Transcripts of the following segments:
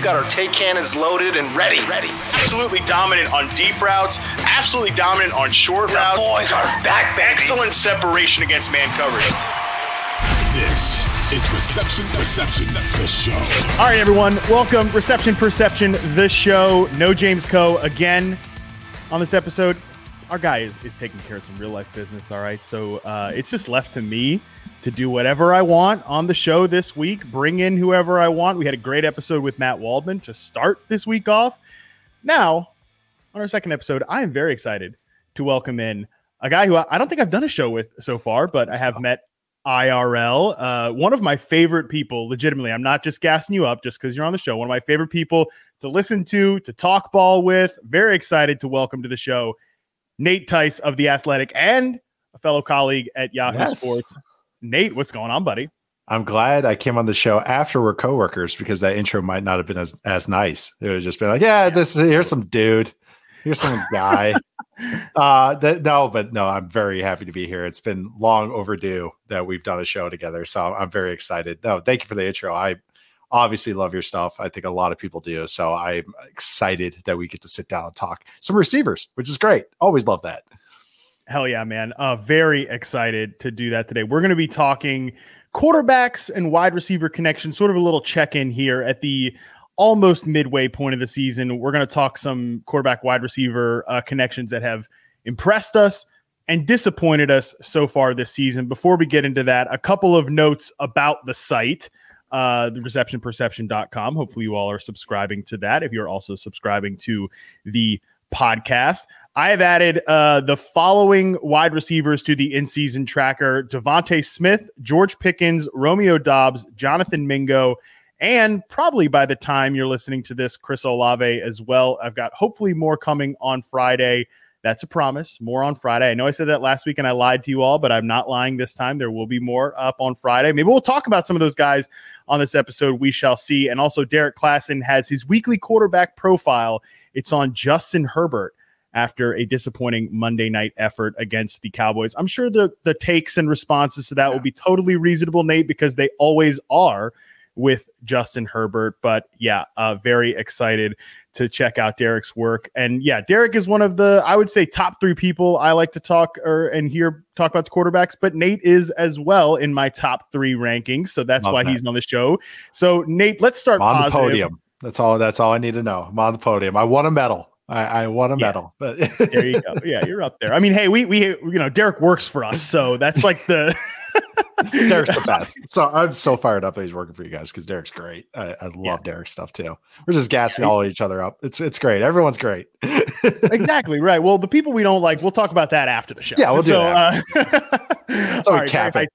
We've got our take cannons loaded and ready. Ready. Absolutely dominant on deep routes. Absolutely dominant on short the routes. boys are back, baby. Excellent separation against man coverage. This is Reception Perception, the show. All right, everyone. Welcome. Reception Perception, the show. No James Koh again on this episode. Our guy is, is taking care of some real life business. All right. So uh, it's just left to me to do whatever I want on the show this week, bring in whoever I want. We had a great episode with Matt Waldman to start this week off. Now, on our second episode, I am very excited to welcome in a guy who I don't think I've done a show with so far, but I have met IRL. Uh, one of my favorite people, legitimately. I'm not just gassing you up just because you're on the show. One of my favorite people to listen to, to talk ball with. Very excited to welcome to the show Nate Tice of The Athletic and a fellow colleague at Yahoo Yes. Sports. Nate, what's going on, buddy? I'm glad I came on the show after we're coworkers because that intro might not have been as, as nice. It would have just been like, yeah, this here's some dude, here's some guy. uh, that no, but no, I'm very happy to be here. It's been long overdue that we've done a show together, so I'm very excited. No, thank you for the intro. I obviously love your stuff. I think a lot of people do, so I'm excited that we get to sit down and talk some receivers, which is great. Always love that. Hell yeah, man. Uh, very excited to do that today. We're going to be talking quarterbacks and wide receiver connection, sort of a little check in here at the almost midway point of the season. We're going to talk some quarterback wide receiver uh, connections that have impressed us and disappointed us so far this season. Before we get into that, a couple of notes about the site. Uh, the receptionperception.com. Hopefully, you all are subscribing to that. If you're also subscribing to the podcast, I have added uh, the following wide receivers to the in season tracker DeVonta Smith, George Pickens, Romeo Doubs, Jonathan Mingo, and probably by the time you're listening to this, Chris Olave as well. I've got hopefully more coming on Friday. That's a promise. More on Friday. I know I said that last week and I lied to you all, but I'm not lying this time. There will be more up on Friday. Maybe we'll talk about some of those guys on this episode. We shall see. And also, Derrik Klassen has his weekly quarterback profile. It's on Justin Herbert after a disappointing Monday night effort against the Cowboys. I'm sure the the takes and responses to that will be totally reasonable, Nate, because they always are with Justin Herbert. But yeah, uh, very excited to check out Derrik's work. And yeah, Derrik is one of the I would say top three people I like to talk or and hear talk about the quarterbacks. But Nate is as well in my top three rankings, so that's Love why that. he's on the show. So Nate, let's start I'm on the podium. That's all. That's all I need to know. I'm on the podium. I won a medal. I, I won a Yeah. medal. But there you go. Yeah, you're up there. I mean, hey, we we you know Derrik works for us, so that's like the Derrik's the best. So I'm so fired up that he's working for you guys because Derrik's great. I, I love Yeah. Derrik's stuff too. We're just gassing all each other up. It's it's great. Everyone's great. exactly right. Well, the people we don't like, we'll talk about that after the show. Yeah, we'll do that. Uh, all right, cap very,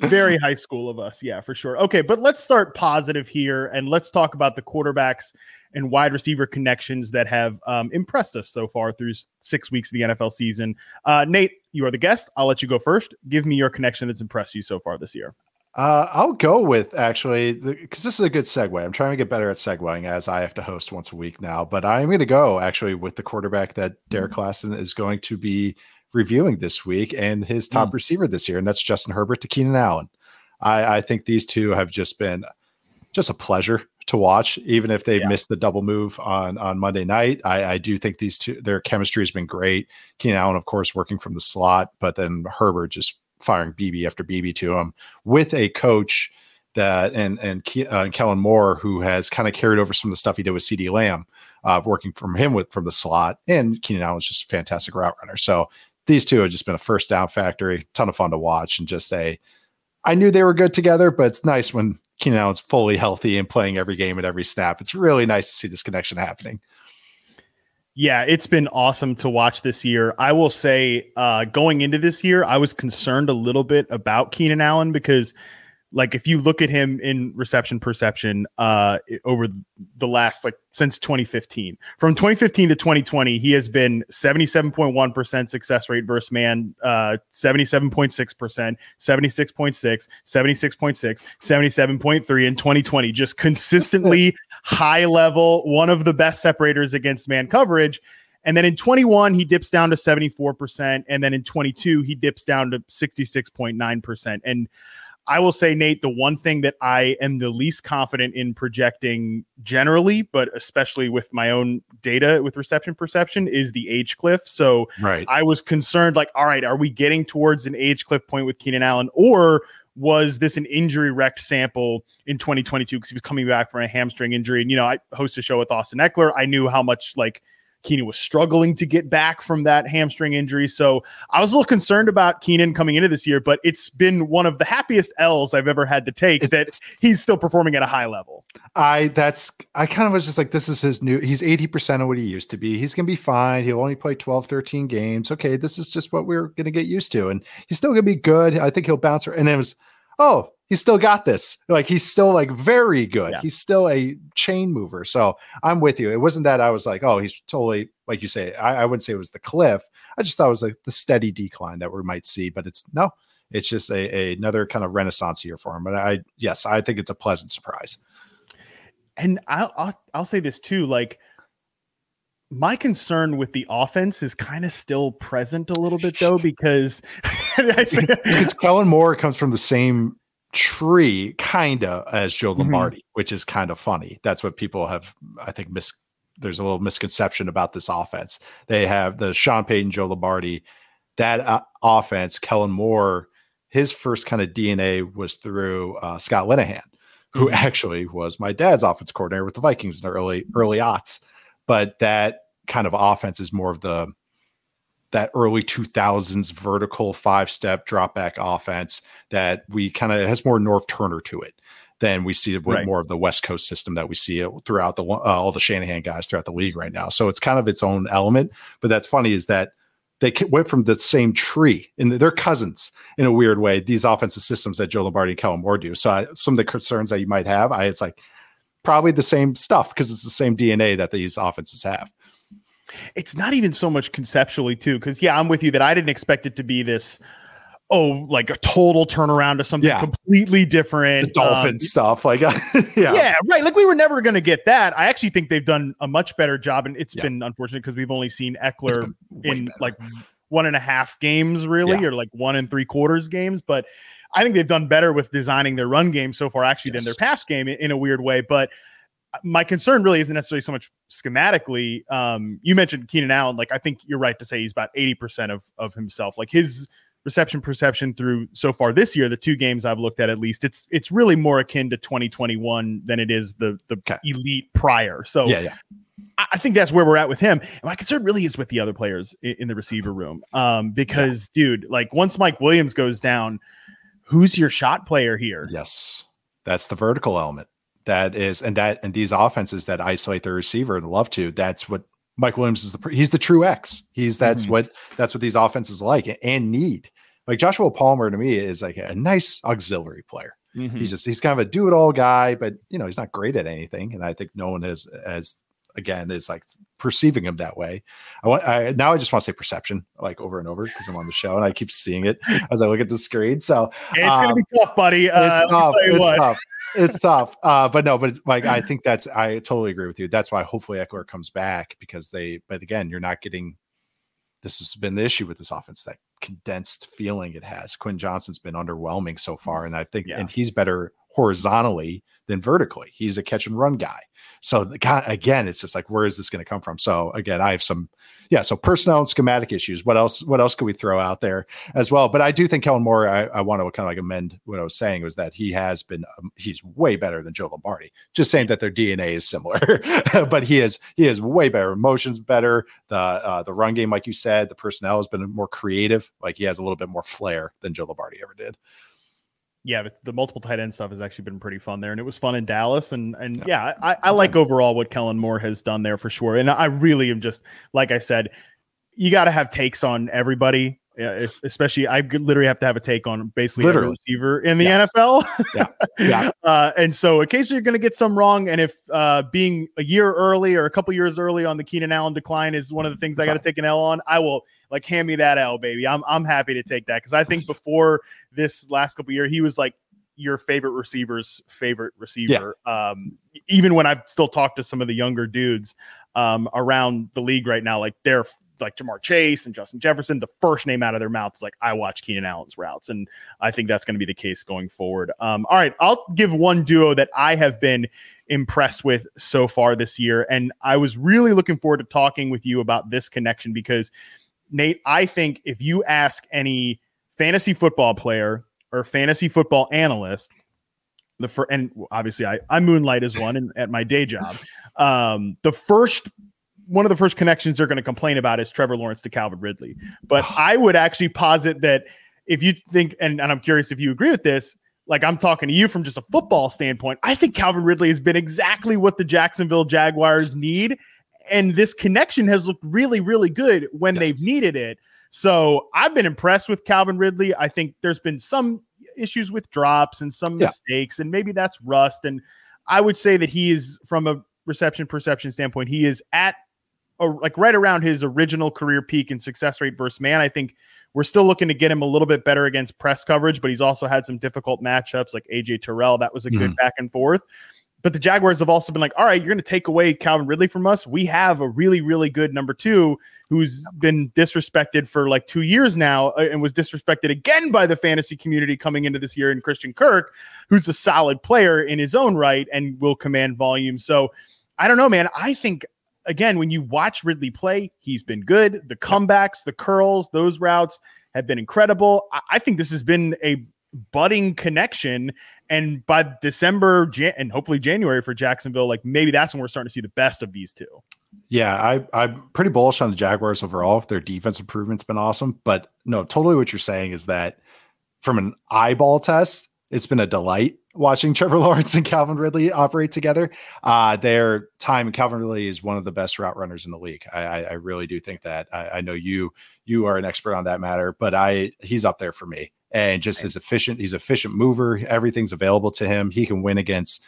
high, very high school of us, yeah, for sure. Okay, but let's start positive here, and let's talk about the quarterbacks and wide receiver connections that have um, impressed us so far through six weeks of the NFL season. Uh, Nate, you are the guest. I'll let you go first. Give me your connection that's impressed you so far this year. Uh, I'll go with actually because this is a good segue. I'm trying to get better at segueing as I have to host once a week now. But I'm going to go actually with the quarterback that Derrik Klassen is going to be reviewing this week and his top receiver this year, and that's Justin Herbert to Keenan Allen. I, I think these two have just been just a pleasure to watch, even if they've Yeah. missed the double move on on Monday night. I, I do think these two their chemistry has been great. Keenan Allen, of course, working from the slot, but then Herbert just firing BB after BB to him with a coach that and and Ke- uh, Kellen Moore who has kind of carried over some of the stuff he did with CeeDee Lamb, uh, working from him with from the slot, and Keenan Allen's just a fantastic route runner. So these two have just been a first down factory, ton of fun to watch, and just say. I knew they were good together, but it's nice when Keenan Allen's fully healthy and playing every game and every snap. It's really nice to see this connection happening. Yeah, it's been awesome to watch this year. I will say, uh, going into this year, I was concerned a little bit about Keenan Allen because like if you look at him in reception perception uh over the last like since 2015 from 2015 to 2020 he has been 77.1% success rate versus man uh 77.6% 76.6 76.6 77.3 in 2020 just consistently high level one of the best separators against man coverage and then in 21, he dips down to 74%. And then in 22, he dips down to 66.9%. And I will say, Nate, the one thing that I am the least confident in projecting generally, but especially with my own data with reception perception, is the age cliff. So Right. I was concerned, like, all right, are we getting towards an age cliff point with Keenan Allen, or was this an injury wrecked sample in 2022 because he was coming back from a hamstring injury? And you know, I host a show with Austin Ekeler. I knew how much like Keenan was struggling to get back from that hamstring injury. So I was a little concerned about Keenan coming into this year, but it's been one of the happiest L's I've ever had to take that he's still performing at a high level. I that's I kind of was just like this is his new he's 80% of what he used to be. He's going to be fine. He'll only play 12 13 games. Okay, this is just what we're going to get used to and he's still going to be good. I think he'll bounce and then it was oh, he's still got this. Like he's still like very good. Yeah. He's still a chain mover. So I'm with you. It wasn't that I was like, oh, he's totally like you say. I, I wouldn't say it was the cliff. I just thought it was like the steady decline that we might see, but it's no, it's just a, a another kind of renaissance year for him. But I yes, I think it's a pleasant surprise. And I'll, I'll I'll say this too, like my concern with the offense is kind of still present a little bit though, because because Kellen Moore comes from the same tree, kind of as Joe Mhm. Lombardi, which is kind of funny. That's what people have, I think, mis. There's a little misconception about this offense. They have the Sean Payton, Joe Lombardi, that uh, offense. Kellen Moore, his first kind of DNA was through uh, Scott Linehan, who actually was my dad's offense coordinator with the Vikings in the early early aughts. But that kind of offense is more of the that early 2000s vertical five step drop back offense that we kind of has more Norv Turner to it than we see with Right. more of the West Coast system that we see throughout the uh, all the Shanahan guys throughout the league right now. So it's kind of its own element. But that's funny is that they went from the same tree and they're cousins in a weird way. These offensive systems that Joe Lombardi and Kellen Moore do. So I, some of the concerns that you might have, I it's like probably the same stuff because it's the same DNA that these offenses have. It's not even so much conceptually too because yeah i'm with you that i didn't expect it to be this oh like a total turnaround to something Yeah. completely different The Dolphin Um, stuff, like yeah, yeah. right like we were never going to get that i actually think they've done a much better job and it's Yeah. been unfortunate because we've only seen ekeler in better. like one and a half games really or like one and three quarters games but i think they've done better with designing their run game so far actually than their Yes. pass game in, in a weird way but my concern really isn't necessarily so much schematically. Um, you mentioned Keenan Allen. Like, I think you're right to say he's about 80% of, of himself. Like his reception perception through so far this year, the two games I've looked at at least, it's it's really more akin to 2021 than it is the the Okay. elite prior. So yeah, yeah. I, I think that's where we're at with him. And my concern really is with the other players in, in the receiver room. Um, because dude, like once Mike Williams goes down, who's your shot player here? Yes. That's the vertical element. That is, and that, and these offenses that isolate the receiver and love to, that's what Mike Williams is the, he's the true X. He's, that's Mhm. what, that's what these offenses like and need. Like Joshua Palmer to me is like a nice auxiliary player. Mhm. He's just, he's kind of a do it all guy, but you know, he's not great at anything. And I think no one has as again, is like perceiving him that way. I want, I, now I just want to say perception like over and over because I'm on the show and I keep seeing it as I look at the screen. So, It's gonna um, be tough, buddy. Uh, it's tough. It's what. tough. It's tough. Uh, but no, but like I think that's I totally agree with you. That's why hopefully Ekeler comes back because they. But again, you're not getting. This has been the issue with this offense that condensed feeling it has. Quentin Johnston's been underwhelming so far, and I think Yeah. and he's better horizontally than vertically. He's a catch and run guy. So the guy again, it's just like where is this going to come from? So again, I have some, yeah. So personnel and schematic issues. What else? What else could we throw out there as well? But I do think Kellen Moore. I, I want to kind of like amend what I was saying was that he has been. Um, he's way better than Joe Lombardi. Just saying that their DNA is similar, but he is he is way better. Emotions better. The uh, the run game, like you said, the personnel has been more creative. Like he has a little bit more flair than Joe Lombardi ever did. Yeah, the, the multiple tight end stuff has actually been pretty fun there, and it was fun in Dallas. And and yeah, I, I like overall what Kellen Moore has done there for sure. And I really am just like I said, you got to have takes on everybody Yeah, especially I literally have to have a take on basically every receiver in the Yes. NFL. Yeah. Yeah. Uh, and so occasionally you're going to get some wrong. And if uh, being a year early or a couple years early on the Keenan Allen decline is one of the things I got to take an L on, I will like hand me that L, baby. I'm I'm happy to take that because I think before this last couple year he was like your favorite receiver's favorite receiver. Um, even when I've still talked to some of the younger dudes um, around the league right now, like they're like Ja'Marr Chase and Justin Jefferson, the first name out of their mouth is like, I watch Keenan Allen's routes. And I think that's going to be the case going forward. Um, all right, I'll give one duo that I have been impressed with so far this year. And I was really looking forward to talking with you about this connection because, Nate, I think if you ask any fantasy football player or fantasy football analyst, the fir- and obviously I, I moonlight as one in, at my day job. Um, the first one of the first connections they're going to complain about is Trevor Lawrence to Calvin Ridley. But I would actually posit that if you think, and, and I'm curious if you agree with this, like I'm talking to you from just a football standpoint, I think Calvin Ridley has been exactly what the Jacksonville Jaguars need. And this connection has looked really, really good when Yes. they've needed it. So I've been impressed with Calvin Ridley. I think there's been some issues with drops and some Yeah. mistakes, and maybe that's rust. And I would say that he is, from a reception perception standpoint, he is at or like right around his original career peak in success rate versus man. I think we're still looking to get him a little bit better against press coverage, but he's also had some difficult matchups like AJ Terrell. That was a good mm-hmm. back and forth. But the Jaguars have also been like, all right, you're going to take away Calvin Ridley from us. We have a really, really good number two who's been disrespected for like two years now uh, and was disrespected again by the fantasy community coming into this year in Christian Kirk, who's a solid player in his own right and will command volume. So I don't know, man. I think again, when you watch Ridley play, he's been good. The comebacks, the curls, those routes have been incredible. I, I think this has been a budding connection. And by December Jan- and hopefully January for Jacksonville, like maybe that's when we're starting to see the best of these two. Yeah, I, I'm pretty bullish on the Jaguars overall. Their defense improvement's been awesome. But no, totally what you're saying is that from an eyeball test, it's been a delight watching Trevor Lawrence and Calvin Ridley operate together. Uh, their time, Calvin Ridley is one of the best route runners in the league. I, I, I really do think that. I, I know you you are an expert on that matter, but I he's up there for me. And just as efficient, he's efficient mover. Everything's available to him. He can win against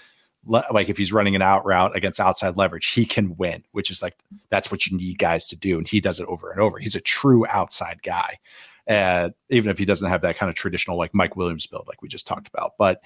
like if he's running an out route against outside leverage, he can win, which is like that's what you need guys to do. And he does it over and over. He's a true outside guy. And even if he doesn't have that kind of traditional like Mike Williams build, like we just talked about, but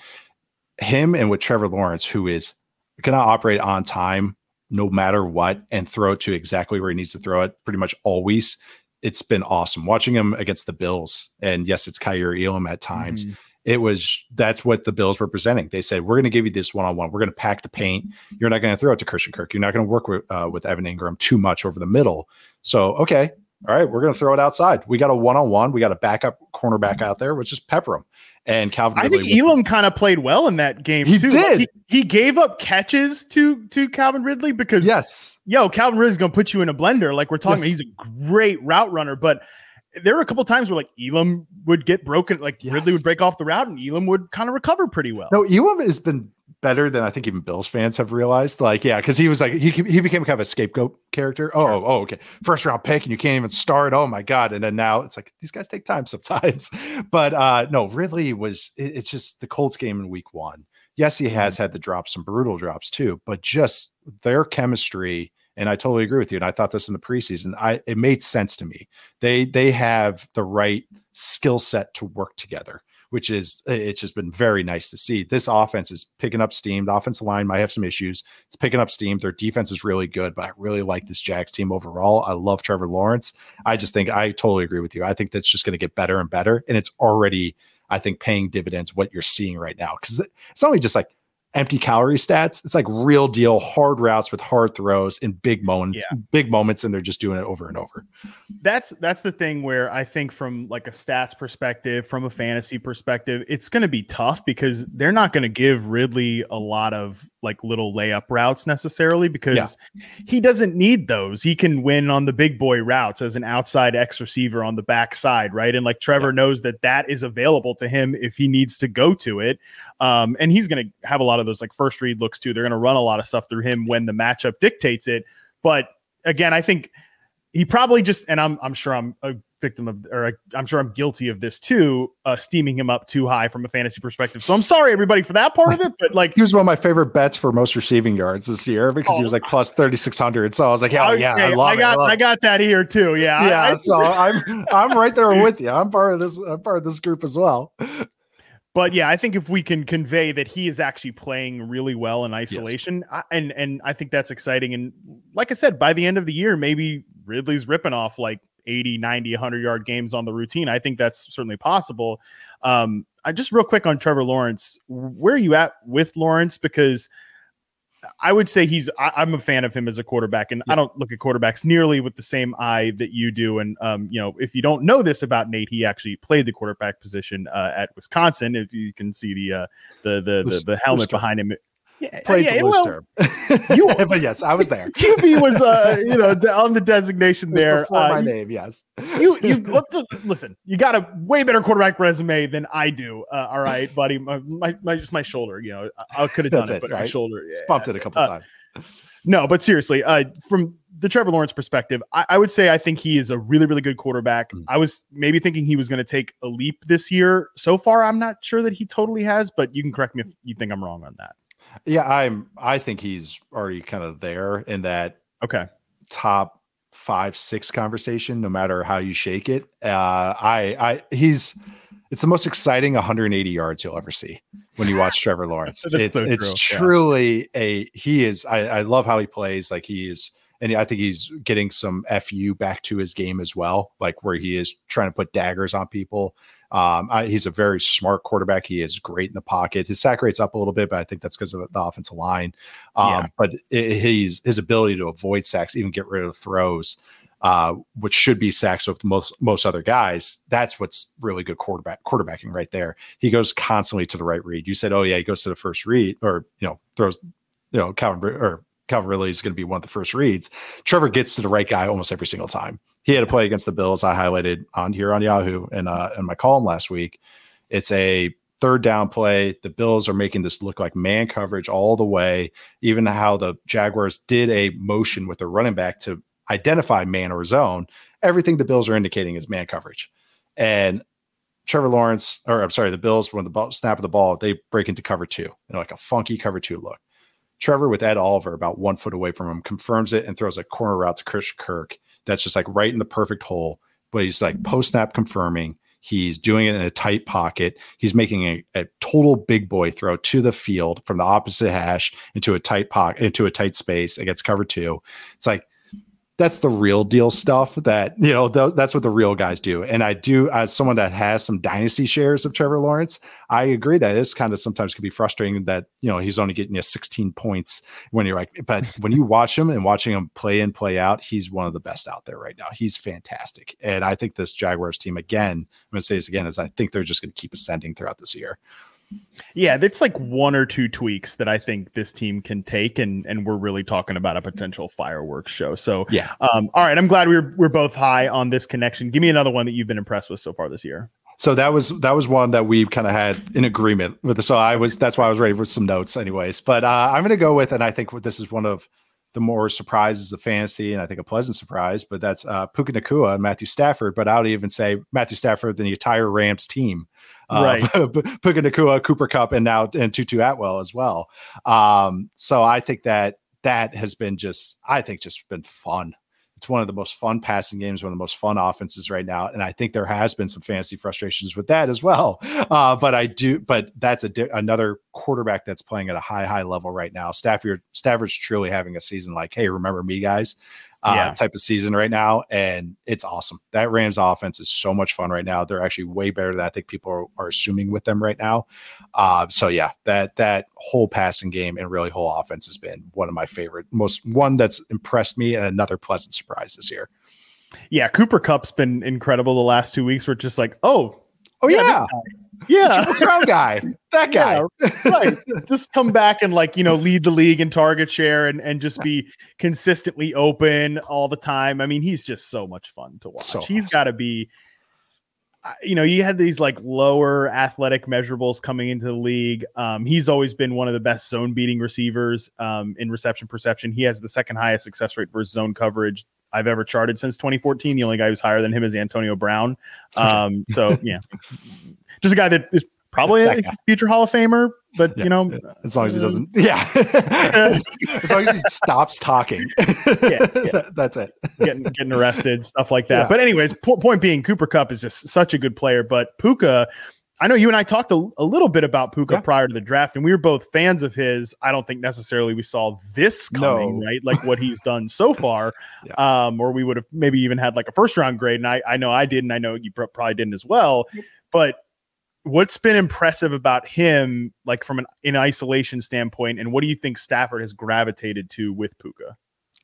him and with Trevor Lawrence, who is going to operate on time no matter what and throw it to exactly where he needs to throw it pretty much always. It's been awesome watching him against the Bills. And yes, it's Kaiir Elam at times. Mm-hmm. It was that's what the Bills were presenting. They said, We're going to give you this one on one. We're going to pack the paint. Mm-hmm. You're not going to throw it to Christian Kirk. You're not going to work with, uh, with Evan Engram too much over the middle. So, okay. All right. We're going to throw it outside. We got a one on one. We got a backup cornerback mm-hmm. out there, which is pepper him. And Calvin I Ridley think Elam kind of played well in that game. He too. did. He, he gave up catches to to Calvin Ridley because Yes. yo, Calvin Ridley's gonna put you in a blender. Like we're talking, Yes. he's a great route runner, but there were a couple times where like Elam would get broken, like Ridley would break off the route, and Elam would kind of recover pretty well. No, Elam has been better than I think even Bills fans have realized. Like, yeah, because he was like he he became kind of a scapegoat character. Oh, oh, oh, okay, first round pick, and you can't even start. Oh my god! And then now it's like these guys take time sometimes. But uh no, Ridley was. It, it's just the Colts game in Week One. Yes, he has had the drops, some brutal drops too, but just their chemistry. And I totally agree with you. And I thought this in the preseason. I it made sense to me. They they have the right skill set to work together which is it's just been very nice to see. This offense is picking up steam. The offensive line might have some issues. It's picking up steam. Their defense is really good, but I really like this Jags team overall. I love Trevor Lawrence. I just think I totally agree with you. I think that's just going to get better and better. And it's already, I think, paying dividends what you're seeing right now. Because it's not only just like empty calorie stats, it's like real deal hard routes with hard throws in big moments, big moments, and they're just doing it over and over. that's that's the thing where I think from like a stats perspective, from a fantasy perspective, it's going to be tough because they're not going to give Ridley a lot of like little layup routes necessarily because he doesn't need those. He can win on the big boy routes as an outside X receiver on the backside, right? And like Trevor knows that that is available to him if he needs to go to it. Um, and he's going to have a lot of those like first read looks too. They're going to run a lot of stuff through him when the matchup dictates it. But again, I think he probably just and I'm I'm sure I'm a victim of, or I, I'm sure I'm guilty of this too, uh, steaming him up too high from a fantasy perspective. So I'm sorry everybody for that part of it, but like He was one of my favorite bets for most receiving yards this year because he was like plus 3600. So I was like, yeah, yeah, I okay, love got it. I, I it. got that here too. Yeah, I- yeah, I- so I'm I'm right there with you. I'm part of this. I'm part of this group as well. But yeah, I think if we can convey that he is actually playing really well in isolation, I, and and I think that's exciting. And like I said, by the end of the year, maybe Ridley's ripping off like 80, 90, 100 yard games on the routine. I think that's certainly possible. Um, I just real quick on Trevor Lawrence, where are you at with Lawrence? Because I would say he's I, I'm a fan of him as a quarterback, and I don't look at quarterbacks nearly with the same eye that you do. And um, you know, if you don't know this about Nate, he actually played the quarterback position uh, at Wisconsin. If you can see the uh, the the the, the helmet behind him, yeah, Played yeah, well, term. you- but yes, I was there. QB was uh you know on the designation It there. before Uh, my you- name, yes. you you listen. You got a way better quarterback resume than I do. Uh, all right, buddy. My, my, my just my shoulder. You know, I, I could have done it, it, but my shoulder. Yeah, Just bumped it a couple Uh, times. No, but seriously, uh, from the Trevor Lawrence perspective, I, I would say I think he is a really, really good quarterback. Mm. I was maybe thinking he was going to take a leap this year. So far, I'm not sure that he totally has, but you can correct me if you think I'm wrong on that. Yeah, I'm. I think he's already kind of there in that Okay. top five, six conversation. No matter how you shake it, uh, I, I, he's. It's the most exciting 180 yards you'll ever see when you watch Trevor Lawrence. It's so it's true, yeah. truly a he is. I, I love how he plays. Like he is, and I think he's getting some fu back to his game as well. Like where he is trying to put daggers on people. Um, I, he's a very smart quarterback. He is great in the pocket. His sack rate's up a little bit, but I think that's because of the offensive line. Um, Yeah. But it, he's his ability to avoid sacks, even get rid of the throws, uh, which should be sacks with most most other guys. That's what's really good quarterback quarterbacking right there. He goes constantly to the right read. You said, oh yeah, he goes to the first read, or you know throws, you know Calvin or Calvin Ridley is going to be one of the first reads. Trevor gets to the right guy almost every single time. He had a play against the Bills. I highlighted on here on Yahoo and uh, in my column last week. It's a third down play. The Bills are making this look like man coverage all the way. Even how the Jaguars did a motion with their running back to identify man or zone. Everything the Bills are indicating is man coverage. And Trevor Lawrence, or I'm sorry, the Bills, when the ball, snap of the ball, they break into cover two, you know, like a funky cover two look. Trevor with Ed Oliver about one foot away from him confirms it and throws a corner route to Chris Kirk. That's just like right in the perfect hole. But he's like mm-hmm. post snap confirming. He's doing it in a tight pocket. He's making a, a total big boy throw to the field from the opposite hash into a tight pocket, into a tight space against cover two. It's like that's the real deal stuff that you know th- that's what the real guys do. And i do as someone that has some dynasty shares of trevor lawrence i agree that it's kind of sometimes can be frustrating that you know he's only getting you 16 points when you're like but when you watch him and watching him play in play out he's one of the best out there right now. He's fantastic. And i think this jaguars team again i'm going to say this again is i think they're just going to keep ascending throughout this year Yeah, it's like one or two tweaks that I think this team can take, and and we're really talking about a potential fireworks show. So Yeah. um, all right, I'm glad we're we're both high on this connection. Give me another one that you've been impressed with so far this year. So that was that was one that we've kind of had in agreement with. So I was that's why I was ready for some notes, anyways. But uh, I'm going to go with, and I think this is one of the more surprises of fantasy, and I think a pleasant surprise. But that's uh, Puka Nacua and Matthew Stafford. But I would even say Matthew Stafford than the entire Rams team. Uh, Right. Puka Nacua, Cooper Kupp, and now and Tutu Atwell as well. Um, so I think that that has been just, I think, just been fun. It's one of the most fun passing games, one of the most fun offenses right now, and I think there has been some fantasy frustrations with that as well. Uh, but I do, but that's a di- another quarterback that's playing at a high, high level right now. Stafford, Stafford's truly having a season like, hey, remember me, guys? Uh, Yeah. type of season right now, and it's awesome. That Rams offense is so much fun right now. They're actually way better than I think people are, are assuming with them right now. Uh, so yeah, that that whole passing game and really whole offense has been one of my favorite, most one that's impressed me, and another pleasant surprise this year. Yeah, Cooper Kupp's been incredible the last two weeks. We're just like, oh, Oh Yeah, yeah, yeah, Triple Crown guy, that guy. Yeah, right. Just come back and like you know lead the league in target share and and just be consistently open all the time. I mean, he's just so much fun to watch. So he's awesome. got to be. You know, you had these like lower athletic measurables coming into the league. Um, he's always been one of the best zone beating receivers um, in reception perception. He has the second highest success rate versus zone coverage I've ever charted since 2014. The only guy who's higher than him is Antonio Brown. Um, so yeah, just a guy that is probably a future Hall of Famer, but Yeah, you know, as long as he doesn't, yeah, as long as he stops talking, Yeah, that's it. getting getting arrested, stuff like that. Yeah. But anyways, po- point being, Cooper Kupp is just such a good player. But Puka, I know you and I talked a, a little bit about Puka Yeah. prior to the draft, and we were both fans of his. I don't think necessarily we saw this coming, No. right? Like what he's done so far, Yeah. um, or we would have maybe even had like a first round grade. And I, I know I didn't. I know you probably didn't as well. But what's been impressive about him, like from an in isolation standpoint, and what do you think Stafford has gravitated to with Puka?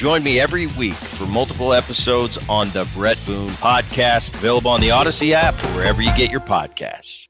Join me every week for multiple episodes on the Bret Boone Podcast, available on the Audacy app or wherever you get your podcasts.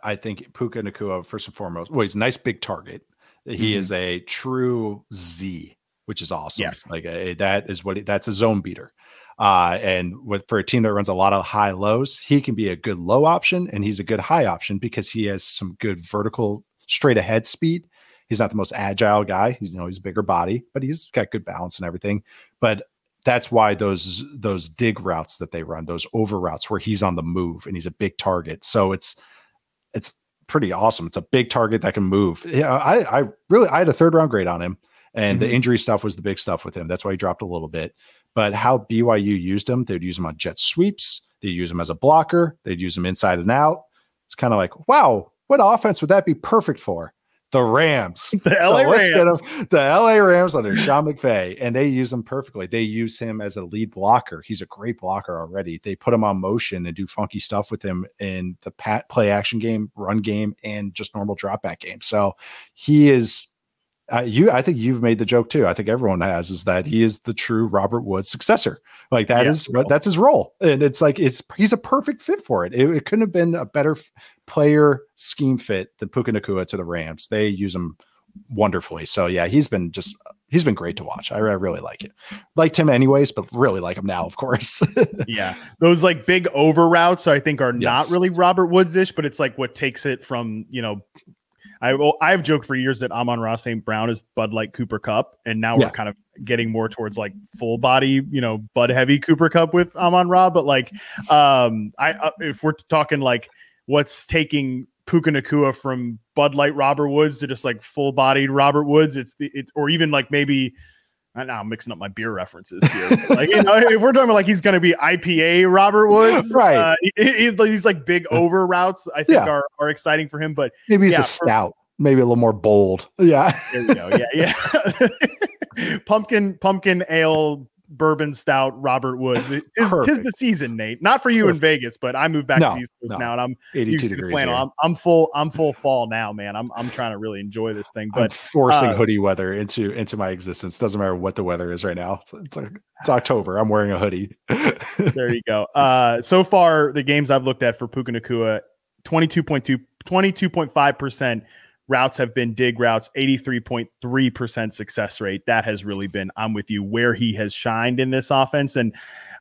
I- think Puka Nacua, first and foremost, well, he's a nice big target. He Mhm. is a true Z, which is awesome. Yes. Like uh, that is what he, that's a zone beater. Uh, and with for a team that runs a lot of high lows, he can be a good low option and he's a good high option because he has some good vertical straight ahead speed. He's not the most agile guy. He's you know he's a bigger body, but he's got good balance and everything. But that's why those those dig routes that they run, those over routes where he's on the move and he's a big target. So it's it's pretty awesome. It's a big target that can move. Yeah, I, I really I had a third round grade on him, and Mhm. the injury stuff was the big stuff with him. That's why he dropped a little bit. But how BYU used him, they'd use him on jet sweeps. They'd use him as a blocker. They'd use him inside and out. It's kind of like, wow, what offense would that be perfect for? The Rams. The LA let's get them. the LA Rams under Sean McVay, and they use him perfectly. They use him as a lead blocker. He's a great blocker already. They put him on motion and do funky stuff with him in the pat play action game, run game, and just normal drop back game. So he is. Uh, you, I think you've made the joke too. I think everyone has is that he is the true Robert Woods successor. Like that Yeah. is what that's his role, and it's like it's he's a perfect fit for it. It, it couldn't have been a better player scheme fit than Puka Nacua to the Rams. They use him wonderfully. So yeah, he's been just he's been great to watch. I, I really like it. Liked him anyways, but really like him now, of course. yeah those like big over routes i think are not really robert woods-ish but it's like what takes it from you know I, well, I've joked for years that Amon-Ra St. Brown is Bud Light Cooper Kupp, and now Yeah. we're kind of getting more towards like full body, you know, Bud heavy Cooper Kupp with Amon Ra. But like, um, I uh, if we're talking like what's taking Puka Nacua from Bud Light Robert Woods to just like full bodied Robert Woods, it's the it's or even like maybe I know I'm mixing up my beer references here. like, you know, if we're talking about like he's going to be IPA Robert Woods, Right. Uh, he- he- these like big over routes, I think Yeah. are are exciting for him. But Maybe he's Yeah, a for- stout, maybe a little more bold. Yeah. there we go. Yeah, yeah. pumpkin pumpkin ale bourbon stout Robert Woods. It is tis the season, Nate. Not for you in Vegas, but I moved back No, to East Coast no. now, and I'm 82 used to the degrees. I'm, I'm full. I'm full fall now, man. I'm I'm trying to really enjoy this thing. I'm But forcing uh, hoodie weather into into my existence. Doesn't matter what the weather is right now. It's, it's like it's October. I'm wearing a hoodie. there you go. Uh, so far, the games I've looked at for Puka Nacua, 22.2, 22.5% routes have been dig routes, 83.3% success rate. That has really been, I'm with you, where he has shined in this offense. And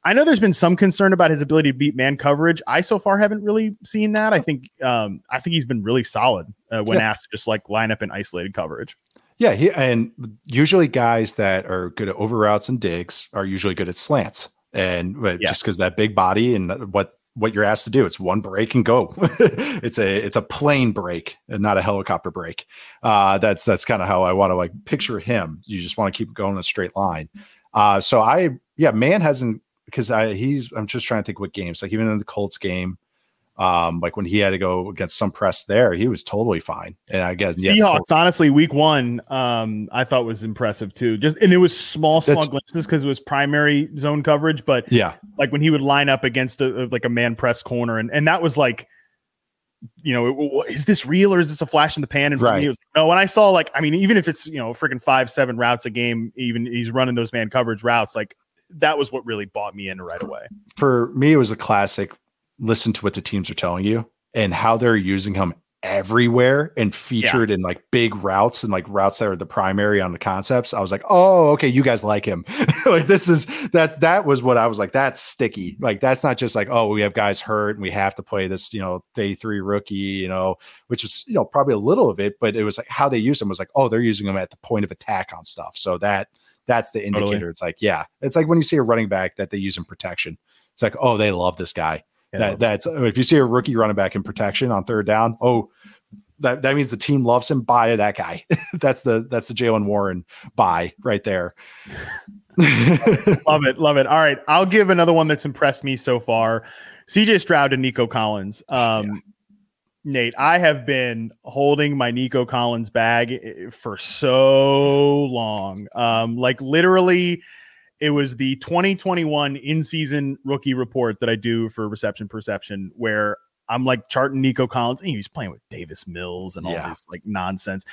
I know there's been some concern about his ability to beat man coverage. I so far haven't really seen that. I think, um, I think he's been really solid uh, when Yeah. asked to just like line up in isolated coverage. Yeah, he and usually guys that are good at over routes and digs are usually good at slants, and Yes. just because that big body and what what you're asked to do, it's one break and go. it's a it's a plane break and not a helicopter break. Uh, that's that's kind of how I want to like picture him. You just want to keep going in a straight line. Uh, so I yeah, man hasn't because I he's I'm just trying to think what games like even in the Colts game. Um, like when he had to go against some press there, he was totally fine. And I guess yeah, Seahawks, honestly, week one, um, I thought was impressive too. Just and it was small, small That's- glimpses because it was primary zone coverage, but yeah, like when he would line up against a, like a man press corner, and and that was like, you know, is this real or is this a flash in the pan? And for Right. me, it was no. When I saw like, I mean, even if it's you know, freaking five, seven routes a game, even he's running those man coverage routes, like that was what really bought me in right away. for me, it was a classic. Listen to what the teams are telling you and how they're using him everywhere and featured in like big routes and like routes that are the primary on the concepts. I was like, oh, okay, you guys like him. like this is that that was what I was like. That's sticky. Like that's not just like, oh, we have guys hurt and we have to play this, you know, day three rookie, you know, which is you know probably a little of it, but it was like how they use him was like, oh, they're using him at the point of attack on stuff. So that that's the Totally. indicator. It's like, yeah, it's like when you see a running back that they use in protection. It's like, oh, they love this guy. That that's if you see a rookie running back in protection on third down, oh, that, that means the team loves him. Buy that guy. that's the that's the Jaylen Warren buy right there. love it, love it. All right, I'll give another one that's impressed me so far. CJ Stroud and Nico Collins. Um, Nate, I have been holding my Nico Collins bag eh, for so long. Um, like literally, it was the 2021 in-season rookie report that I do for Reception Perception, where I'm like charting Nico Collins, and he's playing with Davis Mills and all Yeah. this like nonsense,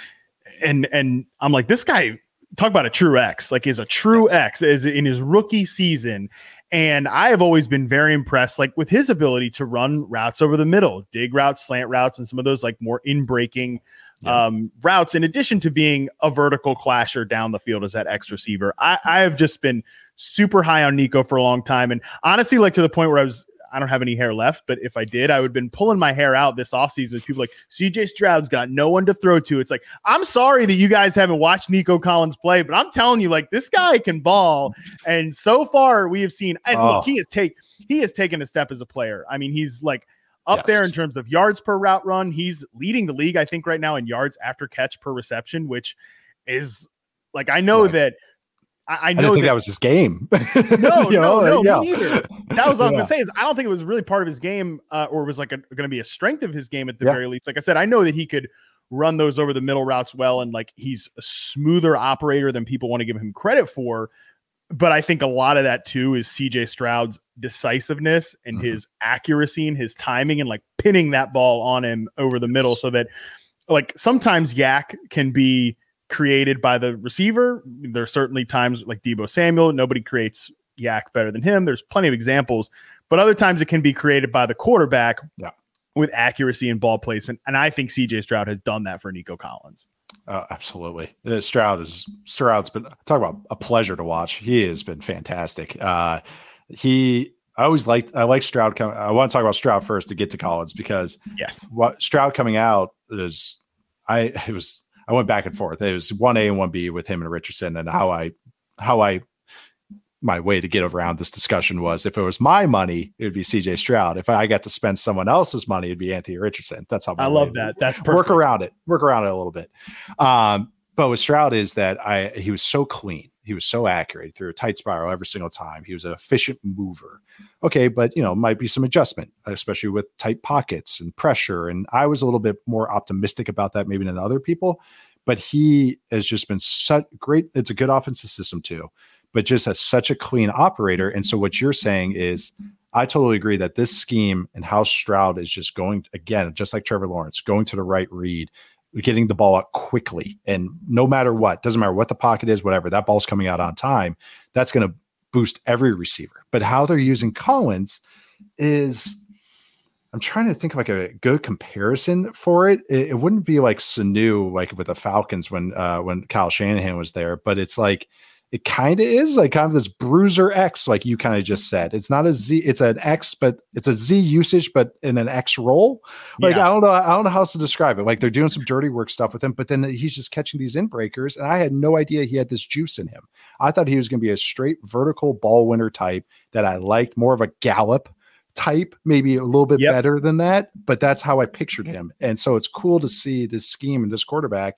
and and I'm like, this guy talk about a true X, like is a true X is in his rookie season. And I have always been very impressed, like with his ability to run routes over the middle, dig routes, slant routes, and some of those like more in breaking um, routes. In addition to being a vertical clasher down the field as that X receiver, I, I have just been super high on Nico for a long time, and honestly, like to the point where I was. I don't have any hair left, but if I did, I would have been pulling my hair out this offseason. People like CJ Stroud's got no one to throw to. It's like, I'm sorry that you guys haven't watched Nico Collins play, but I'm telling you, like, this guy can ball. And so far, we have seen, and Oh. look, he has take he has taken a step as a player. I mean, he's like up there in terms of yards per route run. He's leading the league, I think, right now in yards after catch per reception, which is like I know Right. that I, I I know didn't think that that was his game. no, You know, no, no, yeah. me neither. That was what I was gonna say. Is I don't think it was really part of his game, uh, or was like going to be a strength of his game at the Yeah. very least. Like I said, I know that he could run those over the middle routes well, and like he's a smoother operator than people want to give him credit for. But I think a lot of that too is CJ Stroud's decisiveness and Mhm. his accuracy and his timing and like pinning that ball on him over the middle so that like sometimes YAC can be created by the receiver. There are certainly times like Deebo Samuel, nobody creates YAC better than him. There's plenty of examples, but other times it can be created by the quarterback Yeah. with accuracy and ball placement. And I think CJ Stroud has done that for Nico Collins. Oh, absolutely. Uh, Stroud is Stroud's been talk about a pleasure to watch. He has been fantastic. Uh, he I always liked I like Stroud. Coming, I want to talk about Stroud first to get to Collins because Yes. what Stroud coming out is I it was I went back and forth. It was one A and one B with him and Richardson, and how I how I my way to get around this discussion was if it was my money, it would be CJ Stroud. If I got to spend someone else's money, it'd be Anthony Richardson. That's how I love that. That's perfect. work around it work around it a little bit. Um but with stroud is that i he was so clean. He was so accurate. Through a tight spiral every single time. He was an efficient mover. Okay but you know might be some adjustment especially with tight pockets and pressure. And i was a little bit more optimistic about that maybe than other people. But he has just been such great it's a good offensive system too but just as such a clean operator and so what you're saying is I totally agree that this scheme and how Stroud is just going again, just like Trevor Lawrence, going to the right read, getting the ball out quickly, and no matter what, doesn't matter what the pocket is, whatever, that ball's coming out on time. That's going to boost every receiver. But how they're using Collins is. I'm trying to think of like a good comparison for it. It, it wouldn't be like Sanu, like with the Falcons when uh when Kyle Shanahan was there, but it's like it kind of is like kind of this bruiser X, like you kind of just said. It's not a Z, it's an X, but it's a Z usage, but in an X role. Like Yeah. I don't know, I don't know how else to describe it. Like they're doing some dirty work stuff with him, but then he's just catching these in breakers, and I had no idea he had this juice in him. I thought he was going to be a straight vertical ball winner type that I liked, more of a Gallup type, maybe a little bit Yep. better than that. But that's how I pictured him, and so it's cool to see this scheme and this quarterback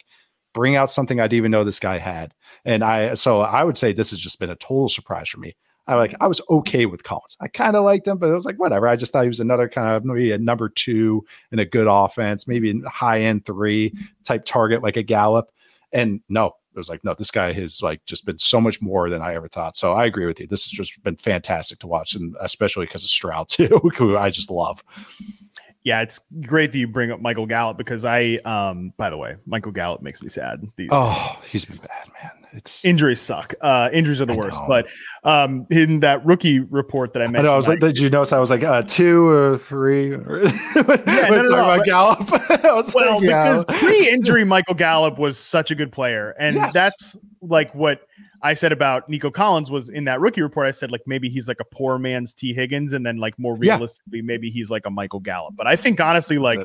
bring out something I didn't even know this guy had. And I, so I would say this has just been a total surprise for me. I like mm-hmm. I was okay with Collins. I kind of liked him, but it was like whatever. I just thought he was another kind of maybe a number two in a good offense, maybe a high end three mm-hmm. type target like a Gallup. And no, it was like, no, this guy has like just been so much more than I ever thought. So I agree with you. This has just been fantastic to watch, and especially because of Stroud too, who I just love. Yeah, it's great that you bring up Michael Gallup because I, um, by the way, Michael Gallup makes me sad. These oh, days. he's been bad, man. It's injuries suck. Uh, injuries are the worst. But um, in that rookie report that I mentioned, I know. I was like, did you notice? I was like, uh, two or three. Yeah, no, no, no, about Gallup. well, like, yeah. because pre-injury, Michael Gallup was such a good player, and yes. that's like what I said about Nico Collins was in that rookie report. I said like maybe he's like a poor man's Tee Higgins, and then like more realistically, yeah. maybe he's like a Michael Gallup. But I think honestly, like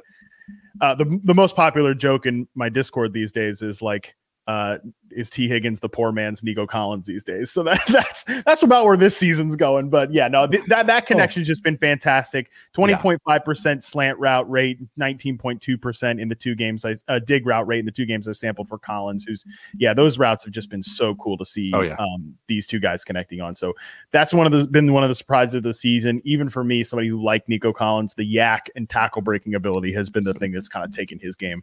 uh, the the most popular joke in my Discord these days is like uh, is Tee Higgins the poor man's Nico Collins these days. So that, that's that's about where this season's going. But yeah, no, th- that that connection's oh. just been fantastic. Twenty point five percent slant route rate, nineteen point two percent in the two games. I uh, dig route rate in the two games I've sampled for Collins. Who's yeah, those routes have just been so cool to see. Oh, yeah. um, these two guys connecting on. So that's one of the been one of the surprises of the season. Even for me, somebody who liked Nico Collins, the YAC and tackle breaking ability has been the thing that's kind of taken his game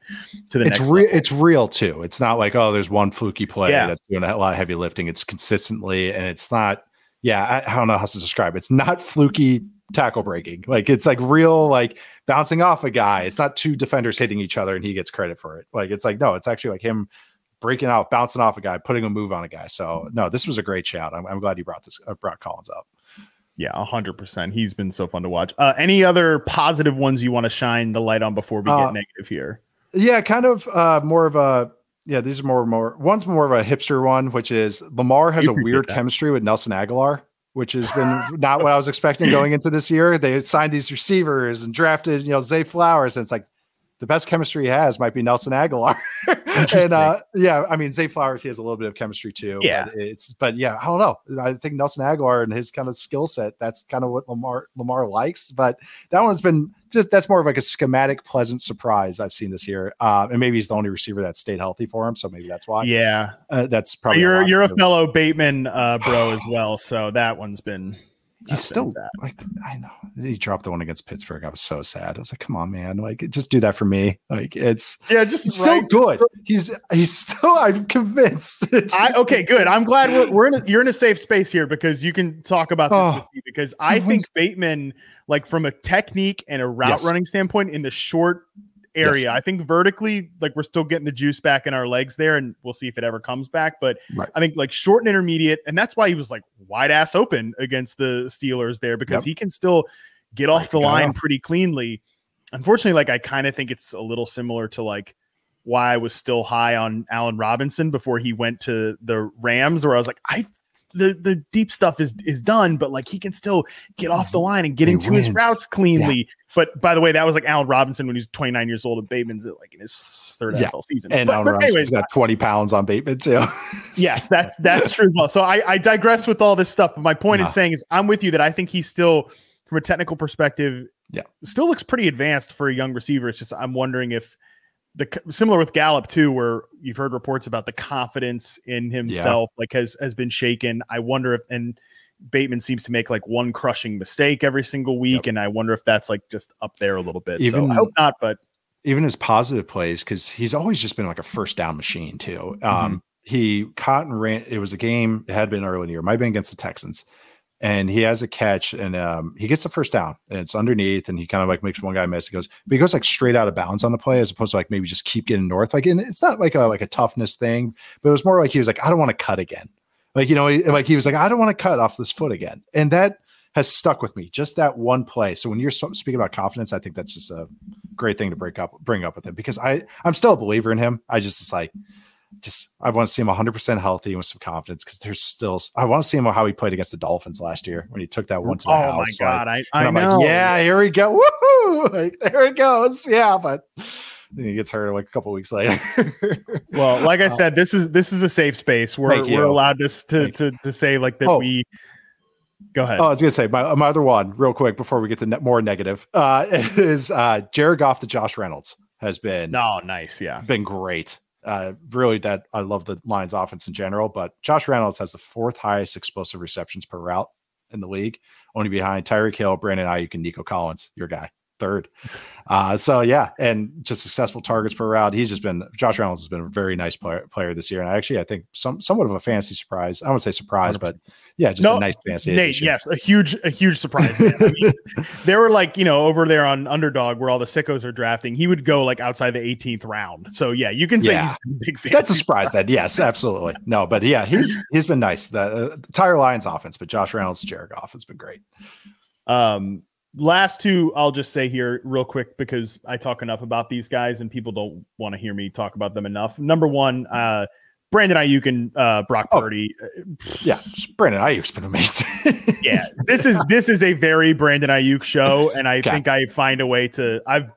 to the it's next. Real, it's real too. It's not like oh, there's one fluky play yeah. that's doing a lot of heavy lifting. It's consistently, and it's not. Yeah, I, I don't know how to describe. It. It's not fluky tackle breaking. Like it's like real, like bouncing off a guy. It's not two defenders hitting each other and he gets credit for it. Like it's like no, it's actually like him breaking out, bouncing off a guy, putting a move on a guy. So no, this was a great shout. I'm, I'm glad you brought this uh, brought Collins up. Yeah, hundred percent. He's been so fun to watch. Uh, any other positive ones you want to shine the light on before we uh, get negative here? Yeah, kind of uh, more of a yeah, these are more more one's more of a hipster one, which is Lamar has a weird that. chemistry with Nelson Agholor, which has been not what I was expecting going into this year. They signed these receivers and drafted, you know, Zay Flowers, and it's like the best chemistry he has might be Nelson Agholor. and uh, yeah, I mean Zay Flowers, he has a little bit of chemistry too. Yeah, but it's but yeah, I don't know. I think Nelson Agholor and his kind of skill set, that's kind of what Lamar Lamar likes. But that one's been just that's more of like a schematic, pleasant surprise I've seen this year. Uh, and maybe he's the only receiver that stayed healthy for him, so maybe that's why. Yeah, uh, that's probably you're a you're a fellow Bateman uh, bro as well, so that one's been he's still that. like I know he dropped the one against Pittsburgh. I was so sad. I was like, come on, man, like just do that for me. Like it's yeah, just he's right. still good. He's he's still. I'm convinced. I, okay, good. I'm glad we're, we're in. A, you're in a safe space here because you can talk about this oh, because I think Bateman, like from a technique and a route yes. running standpoint, in the short area. Yes. I think vertically, like we're still getting the juice back in our legs there, and we'll see if it ever comes back. But right. I think like short and intermediate, and that's why he was like wide ass open against the Steelers there because yep. he can still get off the line pretty cleanly. Unfortunately, like I kind of think it's a little similar to like why I was still high on Allen Robinson before he went to the Rams, where I was like, I the the deep stuff is is done, but like he can still get off the line and get he into wins. his routes cleanly. Yeah. But by the way, that was like Allen Robinson when he was 29 years old, and Bateman's like in his third yeah. NFL season. And but, Allen but Robinson's got 20 pounds on Bateman too. yes, that that's true as well. So I, I digress with all this stuff, but my point nah. in saying is I'm with you that I think he's still, from a technical perspective, yeah, still looks pretty advanced for a young receiver. It's just I'm wondering if the similar with Gallup too, where you've heard reports about the confidence in himself, yeah. like has has been shaken. I wonder if and Bateman seems to make like one crushing mistake every single week, yep. and I wonder if that's like just up there a little bit. Even, so I hope not, but even his positive plays because he's always just been like a first down machine too. Um, mm-hmm. He caught and ran. It was a game. It had been early in the year. Might have been against the Texans and he has a catch and um, he gets the first down and it's underneath and he kind of like makes one guy miss. He goes, but he goes like straight out of bounds on the play as opposed to like maybe just keep getting north. Like, and it's not like a like a toughness thing, but it was more like he was like, I don't want to cut again. Like, you know, he, like he was like, I don't want to cut off this foot again. And that has stuck with me, just that one play. So when you're speaking about confidence, I think that's just a great thing to break up, bring up with him because I, I'm still a believer in him. I just, it's like, just I want to see him 100% healthy with some confidence because there's still I want to see him how he played against the Dolphins last year when he took that one to the oh house. my god, like, I, I am know. Like, yeah, here we go. Woohoo! Like, there it goes. Yeah, but then he gets hurt like a couple weeks later. well, like I uh, said, this is this is a safe space. We're we're allowed to to, to to say like that oh. we Go ahead. Oh, I was gonna say my, my other one, real quick, before we get to ne- more negative, uh, is uh, Jared Goff to Josh Reynolds has been oh nice, yeah, been great uh, really that I love the Lions offense in general, but Josh Reynolds has the fourth highest explosive receptions per route in the league, only behind Tyreek Hill, Brandon Aiyuk, and Nico Collins, your guy third. Uh, so yeah, and just successful targets per route. He's just been Josh Reynolds has been a very nice player, player this year, and actually I think some somewhat of a fantasy surprise. I wouldn't say surprise, 100%. but yeah, just no, a nice fantasy. Nate, yes, a huge a huge surprise. I mean, there were like you know over there on Underdog where all the sickos are drafting. He would go like outside the 18th round. So yeah, you can say yeah. he's been big fan. That's a surprise. Then yes, absolutely. No, but yeah, he's he's been nice. The, uh, the entire Lions offense, but Josh Reynolds, Jared Goff has been great. Um, last two i'll just say here real quick because i talk enough about these guys and people don't want to hear me talk about them enough. Number one uh brandon aiyuk and uh brock oh, purdy yeah brandon aiyuk's been amazing. Yeah this is this is a very brandon aiyuk show and i okay. think i find a way to i've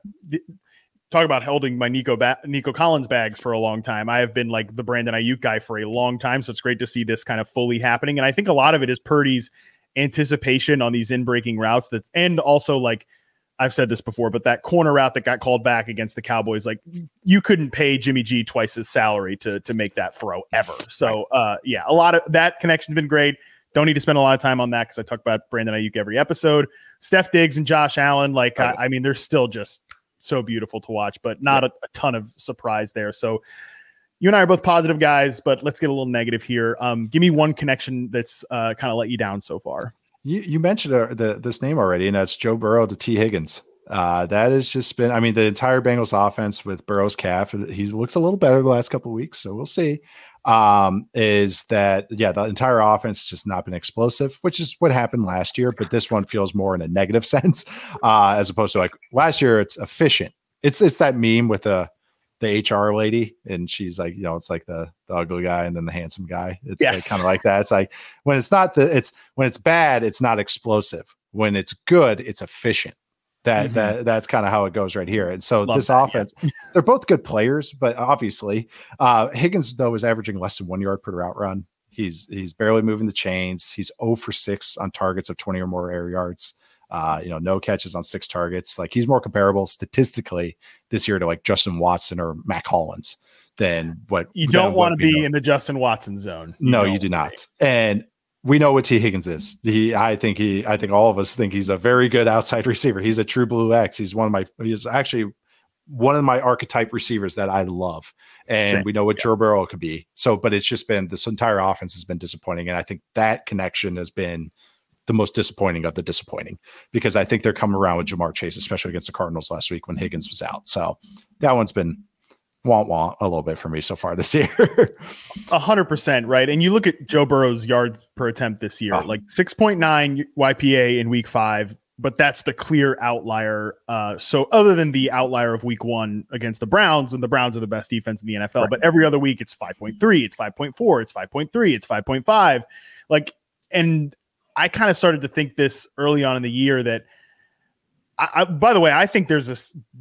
talk about holding my nico ba- nico collins bags for a long time. I have been like the brandon aiyuk guy for a long time so it's great to see this kind of fully happening and i think a lot of it is purdy's anticipation on these in breaking routes that's and also like I've said this before, but that corner route that got called back against the Cowboys, like you couldn't pay Jimmy G twice his salary to to make that throw ever. So uh yeah, a lot of that connection's been great. Don't need to spend a lot of time on that because I talk about Brandon Aiyuk every episode. Steph Diggs and Josh Allen, like I, I, mean, they're still just so beautiful to watch, but not yeah. a, a ton of surprise there. So you and I are both positive guys, but let's get a little negative here. Um, give me one connection that's uh, kind of let you down so far. You, you mentioned uh, the, this name already, and that's Joe Burrow to Tee Higgins. Uh, that has just been, I mean, the entire Bengals offense with Burrow's calf, he looks a little better the last couple of weeks, so we'll see. Um, is that, yeah, the entire offense just not been explosive, which is what happened last year, but this one feels more in a negative sense, uh, as opposed to like last year, it's efficient. It's, it's that meme with the, the HR lady, and she's like, you know, it's like the, the ugly guy and then the handsome guy. It's yes. like, kind of like that. It's like when it's not the it's when it's bad, it's not explosive. When it's good, it's efficient. That mm-hmm. that that's kind of how it goes right here. And so Love this that, offense, yeah. they're both good players, but obviously, uh, Higgins though is averaging less than one yard per route run. He's he's barely moving the chains. He's 0 for 6 on targets of 20 or more air yards. Uh, you know, no catches on six targets. Like he's more comparable statistically this year to like Justin Watson or Mack Hollins than what you don't want to be know. in the Justin Watson zone. You no, you do not. And we know what Tee Higgins is. He, I think he, I think all of us think he's a very good outside receiver. He's a true blue X. He's one of my, he's actually one of my archetype receivers that I love. And sure. we know what yeah. Joe Burrow could be. So, but it's just been this entire offense has been disappointing. And I think that connection has been the most disappointing of the disappointing because I think they're coming around with Ja'Marr Chase, especially against the Cardinals last week when Higgins was out. So that one's been want want a little bit for me so far this year. A hundred percent right. And you look at Joe Burrow's yards per attempt this year, oh. like six point nine YPA in week five, but that's the clear outlier. Uh, so other than the outlier of week one against the Browns, and the Browns are the best defense in the NFL, right. but every other week it's five point three, it's five point four, it's five point three, it's five point five. Like and I kind of started to think this early on in the year that. I, I, by the way, I think there's a,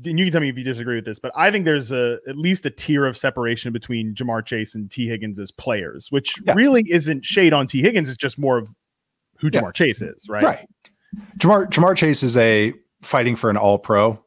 and you can tell me if you disagree with this, but I think there's a at least a tier of separation between Ja'Marr Chase and Tee Higgins as players, which yeah. really isn't shade on Tee Higgins. It's just more of who yeah. Chase is, right? Right. Ja'Marr Ja'Marr Chase is a fighting for an All Pro,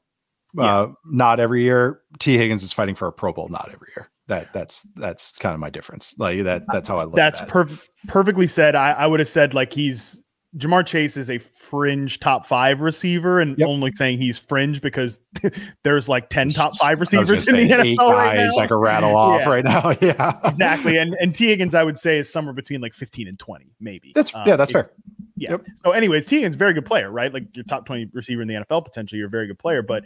yeah. uh, not every year. Tee Higgins is fighting for a Pro Bowl, not every year that that's that's kind of my difference. Like that that's how I look. That's perf- perfectly said. I, I would have said like he's Ja'Marr Chase is a fringe top five receiver, and yep. only saying he's fringe because there's like ten top five receivers in the NFL right now. like a rattle off yeah. right now. Yeah, exactly. And and Tee Higgins, I would say, is somewhere between like fifteen and twenty, maybe. That's um, yeah, that's fair. Yeah. Yep. So, anyways, Tee Higgins very good player, right? Like your top twenty receiver in the NFL potentially. You're a very good player, but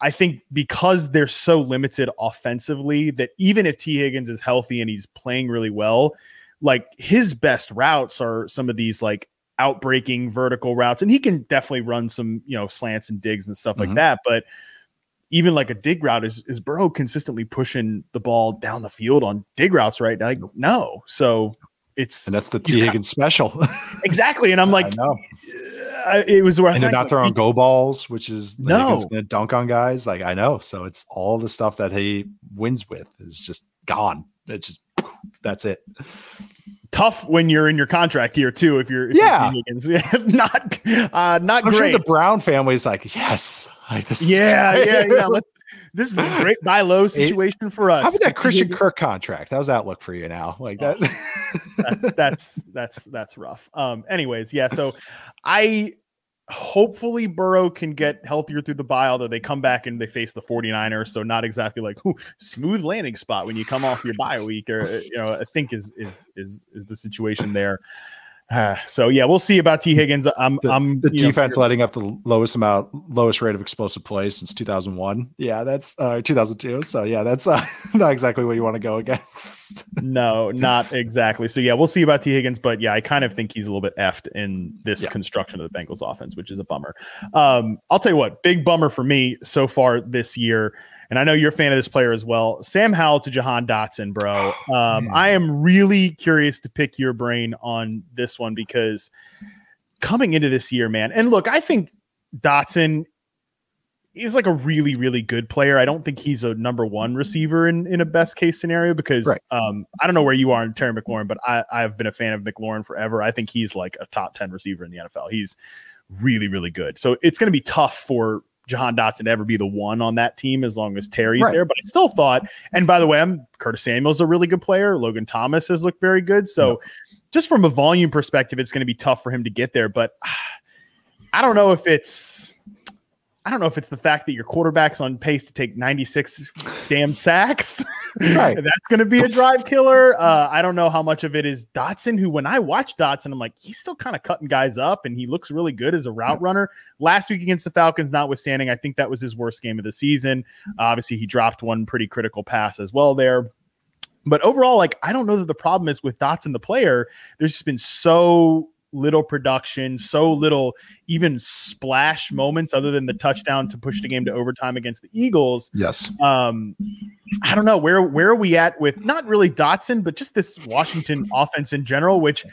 I think because they're so limited offensively that even if Tee Higgins is healthy and he's playing really well, like his best routes are some of these like outbreaking vertical routes. And he can definitely run some, you know, slants and digs and stuff mm-hmm. like that. But even like a dig route is is Burrow consistently pushing the ball down the field on dig routes, right? Like, no. So it's and that's the Tee Higgins special. exactly. And I'm like, I, it was where and they're not throwing go balls, which is no going to dunk on guys. Like I know, so it's all the stuff that he wins with is just gone. It's just that's it. Tough when you're in your contract here too. If you're if yeah, you're not uh, not I'm great. Sure the Brown family is like yes, like this. Yeah, yeah, yeah. Let's this is a great buy low situation for us. How about that Christian Kirk contract? How's that look for you now? Like that? that- that's that's that's rough. Um, anyways, yeah. So I hopefully Burrow can get healthier through the bye, although they come back and they face the 49ers. So not exactly like ooh, smooth landing spot when you come off your bye week, or you know, I think is is is is the situation there. Uh, so yeah, we'll see about Tee Higgins. I'm the, I'm the you know, defense letting up the lowest amount, lowest rate of explosive plays since 2001. Yeah, that's uh, 2002. So yeah, that's uh, not exactly what you want to go against. no, not exactly. So yeah, we'll see about Tee Higgins, but yeah, I kind of think he's a little bit effed in this Yeah. construction of the Bengals offense, which is a bummer. Um, I'll tell you what, big bummer for me so far this year. And I know you're a fan of this player as well. Sam Howell to Jahan Dotson, bro. Um, I am really curious to pick your brain on this one because coming into this year, man, and look, I think Dotson is like a really, really good player. I don't think he's a number one receiver in, in a best case scenario because Right. um, I don't know where you are in Terry McLaurin, but I, I've been a fan of McLaurin forever. I think he's like a top 10 receiver in the NFL. He's really, really good. So it's going to be tough for Jahan Dotson ever be the one on that team as long as Terry's Right. there. But I still thought, and by the way, I'm Curtis Samuel's a really good player. Logan Thomas has looked very good. So just from a volume perspective, it's going to be tough for him to get there. But ah, I don't know if it's I don't know if it's the fact that your quarterback's on pace to take 96 damn sacks. Right. That's going to be a drive killer. Uh, I don't know how much of it is Dotson, who when I watch Dotson, I'm like, he's still kind of cutting guys up and he looks really good as a route runner. Last week against the Falcons, notwithstanding, I think that was his worst game of the season. obviously, he dropped one pretty critical pass as well there. But overall, like, I don't know that the problem is with Dotson, the player. There's just been so little production, so little even splash moments other than the touchdown to push the game to overtime against the Eagles. Yes. Um, I don't know where where are we at with not really Dotson, but just this Washington offense in general, which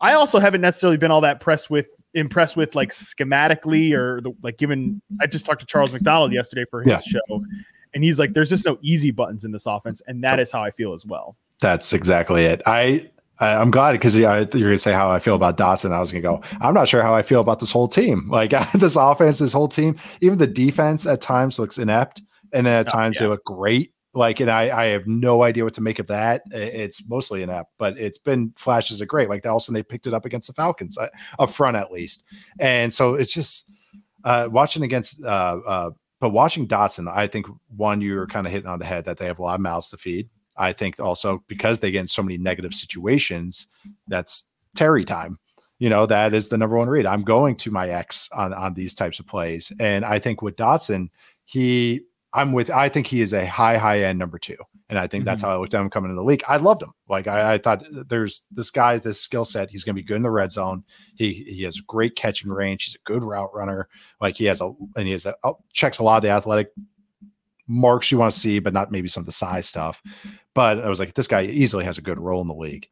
I also haven't necessarily been all that pressed with impressed with like schematically or the, like given I just talked to Charles McDonald yesterday for his Yeah. show and he's like there's just no easy buttons in this offense and that is how I feel as well. That's exactly it. I, I I'm glad because yeah, you're gonna say how I feel about Dotson. I was gonna go. I'm not sure how I feel about this whole team. Like this offense, this whole team, even the defense at times looks inept, and then at Oh, times yeah. they look great. Like, and I I have no idea what to make of that. It's mostly inept, but it's been flashes of great. Like all of a sudden they picked it up against the Falcons uh, up front at least, and so it's just uh, watching against. Uh, uh, but watching Dotson, I think one you were kind of hitting on the head that they have a lot of mouths to feed. I think also because they get in so many negative mm-hmm. situations, that's Terry time. You know, that is the number one read. I'm going to my ex on on these types of plays. And I think with Dotson, he I'm with I think he is a high, high end number two. And I think that's mm-hmm. how I looked at him coming into the league. I loved him. Like I, I thought there's this guy, this skill set, he's gonna be good in the red zone. He he has great catching range, he's a good route runner. Like he has a and he has a oh, checks a lot of the athletic marks you want to see, but not maybe some of the size stuff. Mm-hmm. But I was like, this guy easily has a good role in the league.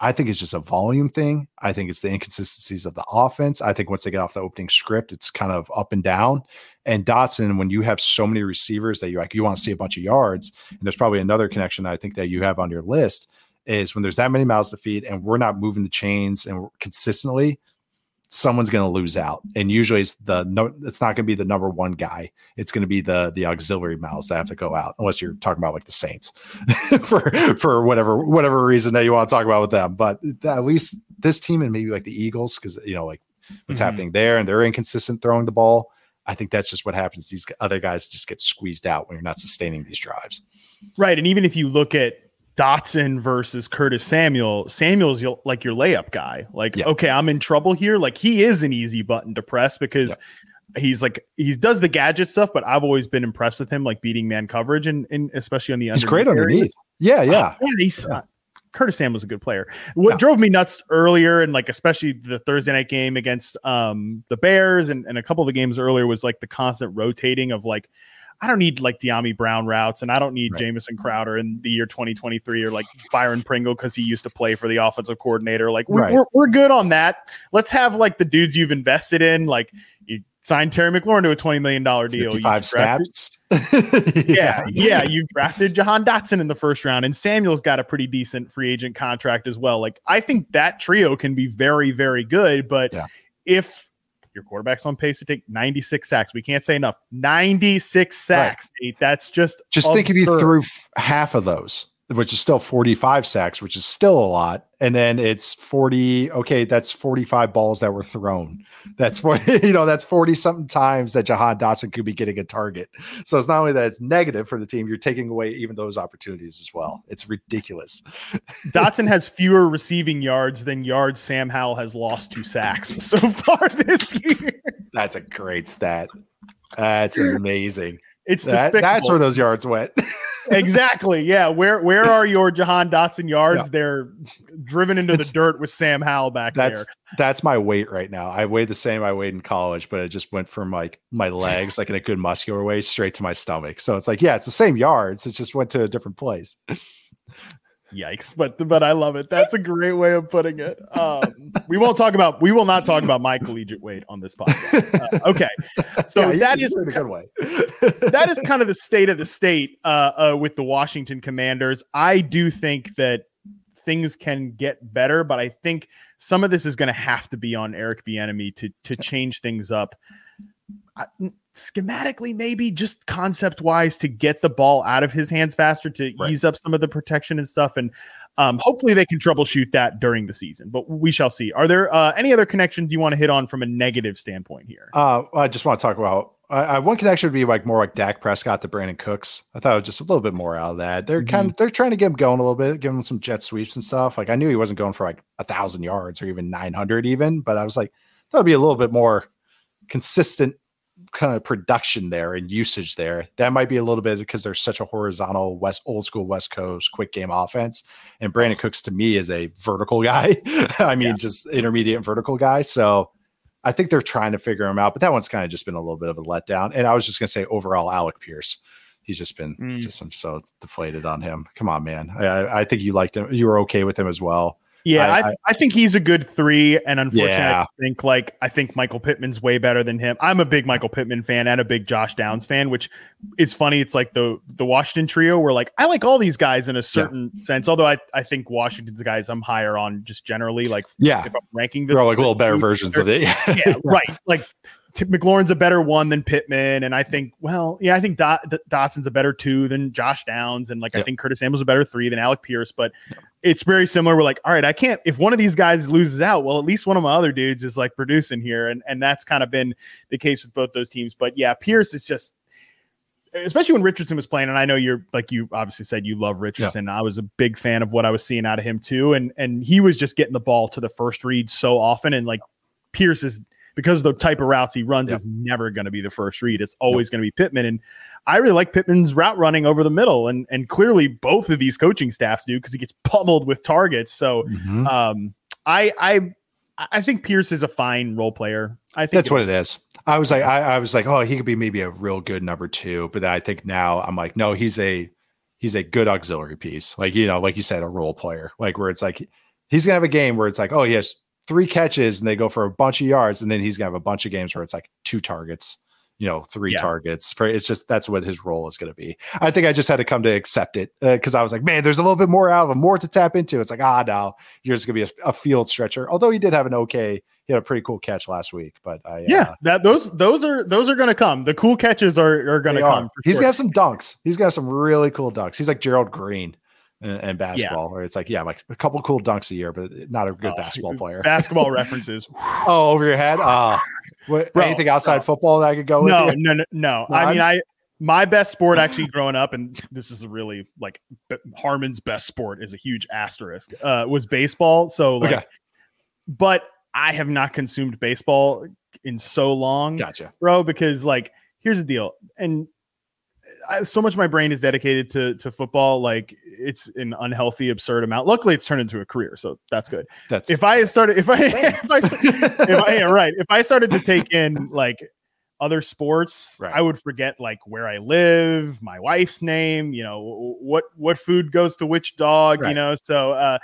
I think it's just a volume thing. I think it's the inconsistencies of the offense. I think once they get off the opening script, it's kind of up and down. And Dotson, when you have so many receivers that you like, you want to see a bunch of yards, and there's probably another connection I think that you have on your list is when there's that many mouths to feed and we're not moving the chains and consistently, someone's going to lose out. And usually it's the no, it's not going to be the number one guy. It's going to be the the auxiliary mouths that have to go out, unless you're talking about like the Saints for for whatever whatever reason that you want to talk about with them. But at least this team and maybe like the Eagles, because you know like what's Mhm. happening there, and they're inconsistent throwing the ball. I think that's just what happens. These other guys just get squeezed out when you're not sustaining these drives. Right. And even if you look at Dotson versus Curtis Samuel, Samuel's your, like your layup guy. Like, Yeah. okay, I'm in trouble here. Like, he is an easy button to press because he's like, he does the gadget stuff, but I've always been impressed with him, like beating man coverage and, and especially on the underneath. He's great areas. underneath. Yeah, yeah. Yeah, he's uh, Curtis Samuel's a good player. What drove me nuts earlier, and like especially the Thursday night game against um the Bears, and, and a couple of the games earlier was like the constant rotating of like. I don't need like Dyami Brown routes, and I don't need Right. Jamison Crowder in the year 2023 or like Byron Pringle because he used to play for the offensive coordinator. Like we're, Right. we're, we're good on that. Let's have like the dudes you've invested in. Like you signed Terry McLaurin to a $20 million deal. 55 snaps. yeah, yeah. You've drafted Jahan Dotson in the first round, and Samuel's got a pretty decent free agent contract as well. Like, I think that trio can be very, very good. But Yeah. if your quarterback's on pace to take 96 sacks. We can't say enough. 96 sacks. Nate. That's just Just think if you absurd. threw half of those, which is still 45 sacks, which is still a lot. And then it's 40. Okay, that's 45 balls that were thrown. That's 40, you know, that's 40 something times that Jahan Dotson could be getting a target. So it's not only that it's negative for the team, you're taking away even those opportunities as well. It's ridiculous. Dotson has fewer receiving yards than yards Sam Howell has lost to sacks so far this year. That's a great stat. That's amazing. It's That- despicable. that's where those yards went. Exactly. Yeah. Where where are your Jahan Dotson yards? Yeah. They're driven into It's- the dirt with Sam Howell back That's there. that's my weight right now. I weighed the same I weighed in college, but it just went from like my legs, like in a good muscular way, straight to my stomach. So it's like, yeah, it's the same yards. It just went to a different place. Yikes. But but I love it. That's a great way of putting it. Um, we won't talk about we will not talk about my collegiate weight on this podcast. Uh, okay. So Yeah, that is a good way. that is kind of the state of the state uh, uh, with the Washington Commanders. I do think that things can get better, but I think some of this is going to have to be on Eric Bieniemy to to change things up. I- schematically, maybe just concept wise, to get the ball out of his hands faster, to Right. ease up some of the protection and stuff, and um, hopefully they can troubleshoot that during the season. But we shall see. Are there uh, any other connections you want to hit on from a negative standpoint here? Uh, I just want to talk about I, I, one connection would be like more like Dak Prescott to Brandin Cooks. I thought it was just a little bit more out of that. They're kind of they're trying to get him going a little bit, give him some jet sweeps and stuff. Like I knew he wasn't going for like a thousand yards or even nine hundred even, but I was like that would be a little bit more consistent kind of production there and usage there. That might be a little bit because there's such a horizontal west old school West Coast quick game offense. And Brandin Cooks to me is a vertical guy. I mean, just intermediate vertical guy. So I think they're trying to figure him out, but that one's kind of just been a little bit of a letdown. And I was just gonna say overall, Alec Pierce. He's just been Mm. just I'm so deflated on him. Come on, man. I- I think you liked him. You were okay with him as well. Yeah, I- I, I, think he's a good three, and unfortunately, Yeah. I think like I think Michael Pittman's way better than him. I'm a big Michael Pittman fan and a big Josh Downs fan, which is funny. It's like the the Washington trio where like I like all these guys in a certain sense. Although I, I think Washington's guys I'm higher on just generally. Like Yeah. if I'm ranking them. They're like the little better versions of it. yeah, right. Like T- McLaurin's a better one than Pittman, and I think, well, yeah, I think Dot- D- Dotson's a better two than Josh Downs, and like I think Curtis Samuel's a better three than Alec Pierce. But it's very similar. We're like, all right, I can't. If one of these guys loses out, well, at least one of my other dudes is like producing here, and and that's kind of been the case with both those teams. But yeah, Pierce is just. Especially when Richardson was playing, and I know you're like you obviously said you love Richardson. I was a big fan of what I was seeing out of him too, and and he was just getting the ball to the first read so often, and like Pierce is because the type of routes he runs Yep. is never going to be the first read. It's always going to be Pittman. And I really like Pittman's route running over the middle. And and clearly both of these coaching staffs do because he gets pummeled with targets. So Mhm. um I I I think Pierce is a fine role player. I think That's what it is. I was like, I, I was like, oh, he could be maybe a real good number two, but I think now I'm like, no, he's a he's a good auxiliary piece. Like you know, like you said, a role player, like where it's like he's gonna have a game where it's like, oh, he has three catches and they go for a bunch of yards, and then he's gonna have a bunch of games where it's like two targets, you know, three Yeah. targets. For it's just that's what his role is gonna be. I think I just had to come to accept it because I was like, man, there's a little bit more out of him, more to tap into. It's like, ah, no, you're just gonna be a, a field stretcher. Although he did have an okay, he had a pretty cool catch last week, but I, uh, yeah, that those those are those are going to come. The cool catches are are going to come. are. He's sure. gonna have some dunks. He's gonna have some really cool dunks. He's like Gerald Green in basketball, where it's like, yeah, like a couple cool dunks a year, but not a good Oh, basketball player. basketball references. oh, over your head. Uh, what, Bro, anything outside bro. football that I could go with? no, no, no, no. I mean, I'm- my best sport actually growing up, and this is really like B- Harmon's best sport is a huge asterisk. Uh, was baseball. So like, Okay. but I have not consumed baseball in so long, Gotcha. bro. Because like, here's the deal, and I, so much of my brain is dedicated to to football. Like, it's an unhealthy, absurd amount. Luckily, it's turned into a career, so that's good That's if I started, if I, if I, if I, yeah, right, if I started to take in like other sports, Right. I would forget like where I live, my wife's name, you know, what what food goes to which dog, you know. So, uh,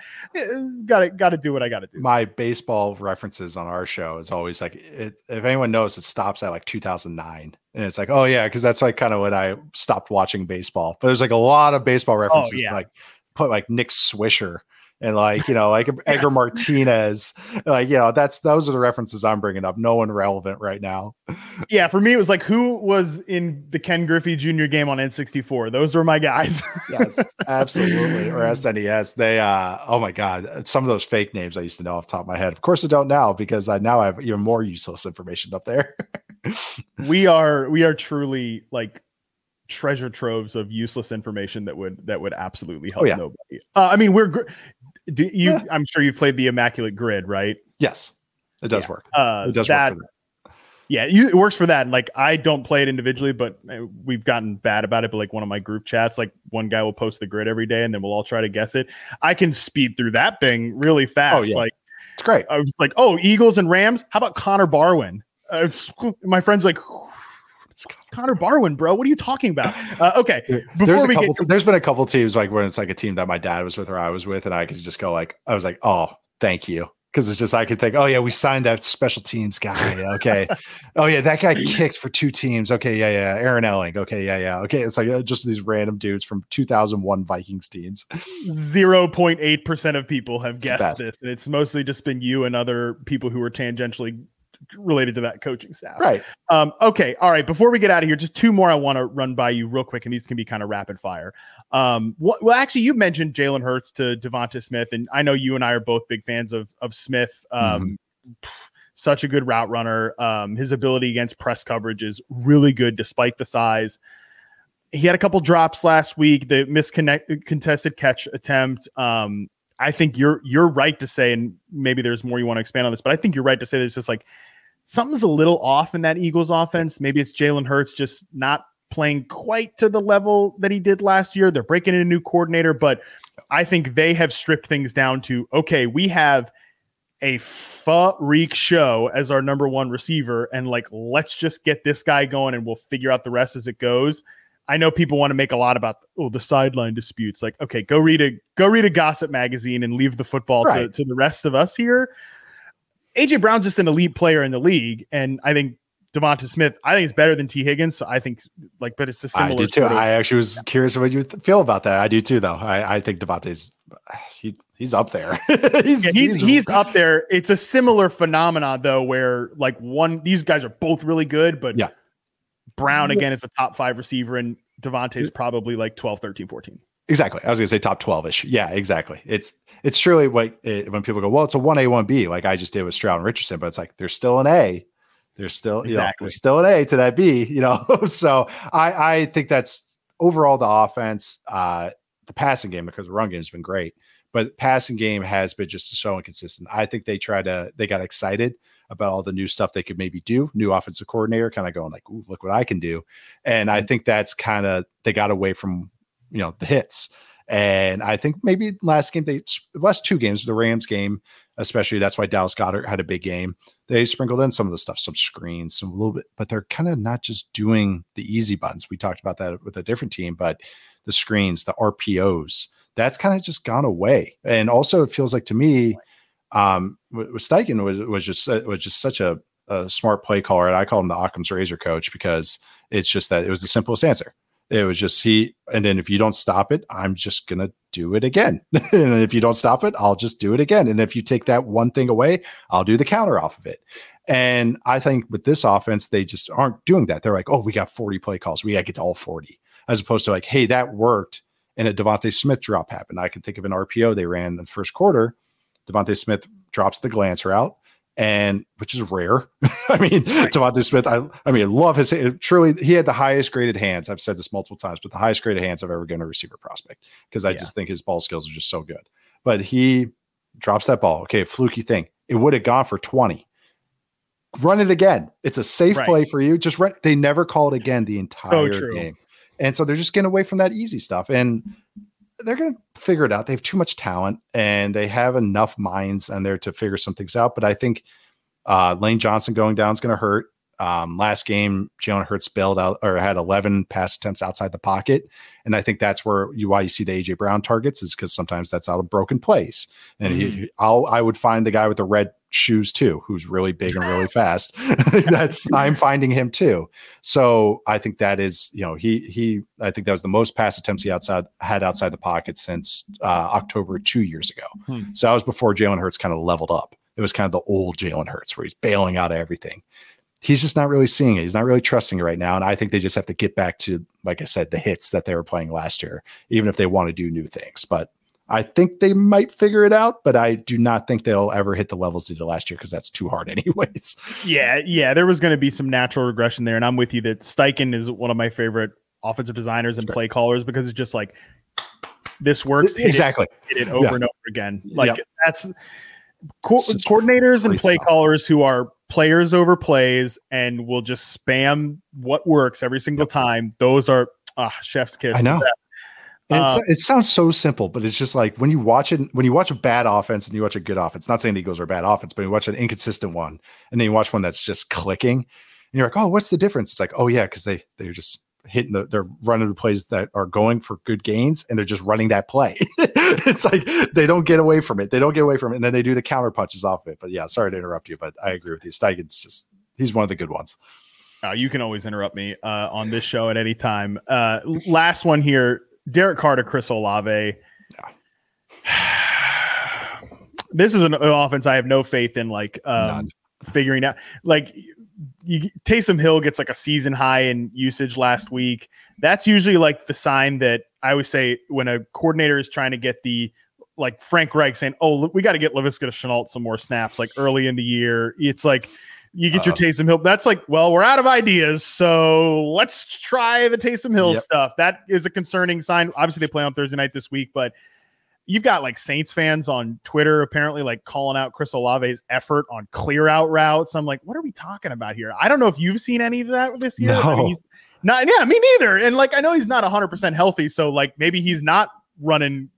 got to got to do what I got to do. my baseball references on our show is always like it, if anyone knows it stops at like 2009 and it's like oh yeah because that's like kind of when i stopped watching baseball but there's like a lot of baseball references yeah. like put like nick swisher and like you know like Edgar Martinez. Like you know that's those are the references I'm bringing up. No one relevant right now. Yeah, for me, it was like who was in the Ken Griffey Jr. game on N64. Those were my guys. Yes, absolutely. Or SNES. They uh oh my god, some of those fake names I used to know off the top of my head. Of course I don't now because I now have even more useless information up there. we are we are truly like treasure troves of useless information that would that would absolutely help Oh, yeah. nobody. Uh, I mean, we're gr- do you. Yeah. I'm sure you've played the Immaculate Grid, right? yes, it does Yeah. work. Uh, It does that, work for that. Yeah, you, it works for that. And like, I don't play it individually, but uh, we've gotten bad about it. But like, one of my group chats, like one guy will post the grid every day, and then we'll all try to guess it. I can speed through that thing really fast. Oh, yeah. Like, It's great. I was like, oh, Eagles and Rams. How about Connor Barwin? Uh, my friend's like, it's, it's Connor Barwin, bro. What are you talking about? Uh, okay, there's before a we couple get, there's been a couple teams like when it's like a team that my dad was with or I was with, and I could just go like, I was like, oh, thank you. Because it's just I could think, oh yeah, we signed that special teams guy. Okay. oh yeah, that guy kicked for two teams. Okay, yeah, yeah. Aaron Elling. Okay, yeah, yeah. Okay. It's like uh, just these random dudes from 2001 Vikings teams. zero point eight percent of people have guessed this, and it's mostly just been you and other people who are tangentially related to that coaching staff. Right. Um, okay. All right. Before we get out of here, just two more I want to run by you real quick, and these can be kind of rapid fire. Um, what, well, actually, you mentioned Jalen Hurts to DeVonta Smith, and I know you and I are both big fans of of Smith. Um, pff, Such a good route runner. Um, his ability against press coverage is really good, despite the size. He had a couple drops last week. The misconnect contested catch attempt. Um, I think you're you're right to say, and maybe there's more you want to expand on this, but I think you're right to say there's just like something's a little off in that Eagles offense. Maybe it's Jalen Hurts just not playing quite to the level that he did last year. They're breaking in a new coordinator, but I think they have stripped things down to okay, we have a freak show as our number one receiver, and like let's just get this guy going and we'll figure out the rest as it goes. I know people want to make a lot about oh the sideline disputes. Like, okay, go read a go read a gossip magazine and leave the football to, to the rest of us here. AJ Brown's just an elite player in the league, and I think DeVonta Smith, I think is better than Tee Higgins. So I think like, but it's a similar. do too. of- I actually was curious what you th- feel about that. I do too, though. I, I think DeVonta's he, he's up there. he's, Yeah, he's he's up there. It's a similar phenomenon though, where like one these guys are both really good, but Yeah. Brown again is a top five receiver, and DeVonta's probably like 12, 13, 14. Exactly. I was gonna say top twelve ish. Yeah, exactly. It's it's truly what it, when people go, well, it's a one A one B, like I just did with Stroud and Richardson, but it's like there's still an A. There's still you know there's still an A to that B. You know, so I I think that's overall the offense, uh, the passing game because the run game has been great, but passing game has been just so inconsistent. I think they tried to they got excited about all the new stuff they could maybe do. New offensive coordinator, kind of going like, "Ooh, look what I can do," and I think that's kind of they got away from you know the hits. And I think maybe last game they last two games, the Rams game, especially that's why Dallas Goedert had a big game. They sprinkled in some of the stuff, some screens, some little bit, but they're kind of not just doing the easy buttons. We talked about that with a different team, but the screens, the RPOs, that's kind of just gone away. And also, it feels like to me, um, with Steichen was was just uh, was just such a, a smart play caller. And I call him the Occam's razor coach because it's just that it was the simplest answer. It was just he, and then if you don't stop it, I'm just gonna do it again. and if you don't stop it, I'll just do it again. And if you take that one thing away, I'll do the counter off of it. And I think with this offense, they just aren't doing that. They're like, oh, we got 40 play calls. We got to get to all 40, as opposed to like, hey, that worked. And a DeVonta Smith drop happened. I can think of an RPO they ran in the first quarter. DeVonta Smith drops the glance route, and which is rare. I mean, DeVonta Smith, I, I mean, love his eh, truly. He had the highest graded hands. I've said this multiple times, but the highest graded hands I've ever given a receiver prospect because I Yeah. just think his ball skills are just so good. But he drops that ball. Okay, a fluky thing. It would have gone for 20. Run it again. It's a safe Right. play for you. Just run. They never call it again the entire true. game. And so they're just getting away from that easy stuff. And they're going to figure it out. They have too much talent and they have enough minds on there to figure some things out. But I think uh, Lane Johnson going down is going to hurt. Um, last game, Jalen Hurts bailed out or had 11 pass attempts outside the pocket. And I think that's where you, why you see the AJ Brown targets is because sometimes that's out of broken plays. And he, I'll, I would find the guy with the red shoes too, who's really big and really fast. that I'm finding him too. So I think that is, you know, he he I think that was the most pass attempts he outside had outside the pocket since uh, October two years ago. Hmm. So that was before Jalen Hurts kind of leveled up. It was kind of the old Jalen Hurts where he's bailing out of everything. He's just not really seeing it. He's not really trusting it right now. And I think they just have to get back to, like I said, the hits that they were playing last year, even if they want to do new things. But I think they might figure it out, but I do not think they'll ever hit the levels they did last year because that's too hard, anyways. Yeah, yeah, there was going to be some natural regression there, and I'm with you that Steichen is one of my favorite offensive designers and play callers because it's just like this works it, exactly. hit it over Yeah. and over again. Like Yep. that's co- coordinators and play stuff. callers who are players over plays and will just spam what works every single time. Those are ah, chef's kiss. I know. And Uh, it sounds so simple, but it's just like when you watch it, when you watch a bad offense and you watch a good offense, not saying the Eagles are a bad offense, but you watch an inconsistent one and then you watch one that's just clicking and you're like, oh, what's the difference? It's like, oh, yeah, because they, they're just hitting the, they're running the plays that are going for good gains and they're just running that play. it's like they don't get away from it. They don't get away from it. And then they do the counter punches off of it. But yeah, sorry to interrupt you, but I agree with you. Steichen's just, he's one of the good ones. Uh, you can always interrupt me uh, on this show at any time. Uh, last one here Derek Carter, Chris Olave. this is an offense I have no faith in, like um, figuring out. Like you, Taysom Hill gets like a season high in usage last week. That's usually like the sign that I always say when a coordinator is trying to get the like Frank Reich saying, "Oh, look, we got to get Laviska to Shenault some more snaps." Like early in the year, it's like you get your Uh, Taysom Hill. That's like, well, we're out of ideas, so let's try the Taysom Hill Yep. stuff. That is a concerning sign. Obviously, they play on Thursday night this week, but you've got like Saints fans on Twitter apparently like calling out Chris Olave's effort on clear out routes. I'm like, what are we talking about here? I don't know if you've seen any of that this year. I mean, No. he's not, yeah, me neither. And like, I know he's not 100% healthy, so like maybe he's not running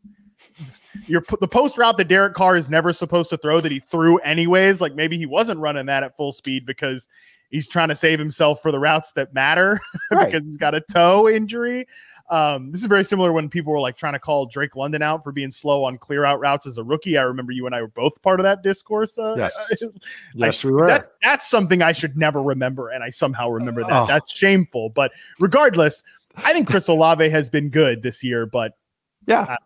your the post route that Derek Carr is never supposed to throw that he threw anyways. Like maybe he wasn't running that at full speed because he's trying to save himself for the routes that matter Right. because he's got a toe injury. Um, this is very similar when people were like trying to call Drake London out for being slow on clear out routes as a rookie. I remember you and I were both part of that discourse. Uh, Yes. I- Yes, we were. That's, that's something I should never remember, and I somehow remember that. Oh. That's shameful. But regardless, I think Chris Olave has been good this year. But Yeah.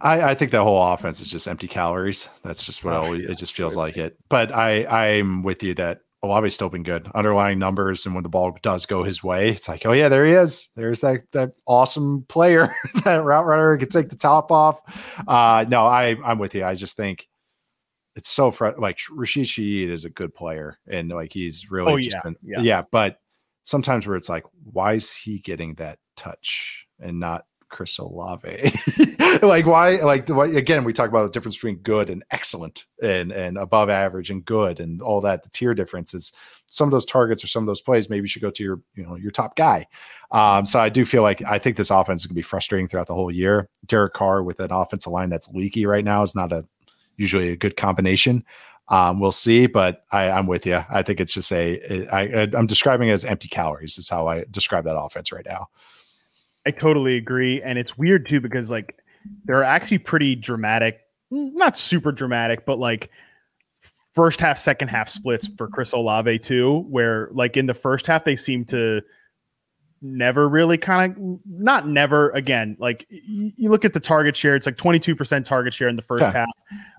I, I think that whole offense is just empty calories. That's just what Oh, always, yeah. it just feels like it. But I I'm with you that Olave's still been good. Underlying numbers and when the ball does go his way, it's like, oh yeah, there he is. There's that that awesome player, that route runner can take the top off. Uh no, I I'm with you. I just think it's so fr- like Rashid Shaheed is a good player and like he's really Oh, just yeah, been yeah. yeah, but sometimes where it's like, why is he getting that touch and not Chris Olave? like why? Like why, again, we talk about the difference between good and excellent, and and above average and good, and all that. The tier differences. Some of those targets or some of those plays maybe you should go to your you know your top guy. Um, so I do feel like I think this offense is going to be frustrating throughout the whole year. Derek Carr with an offensive line that's leaky right now is not a usually a good combination. Um, we'll see, but I, I'm with you. I think it's just a. I, I'm describing it as empty calories. Is how I describe that offense right now. I totally agree. And it's weird too because like there are actually pretty dramatic, not super dramatic, but like first half, second half splits for Chris Olave too, where like in the first half they seem to never really kind of not never again like y- you look at the target share it's like 22% target share in the first half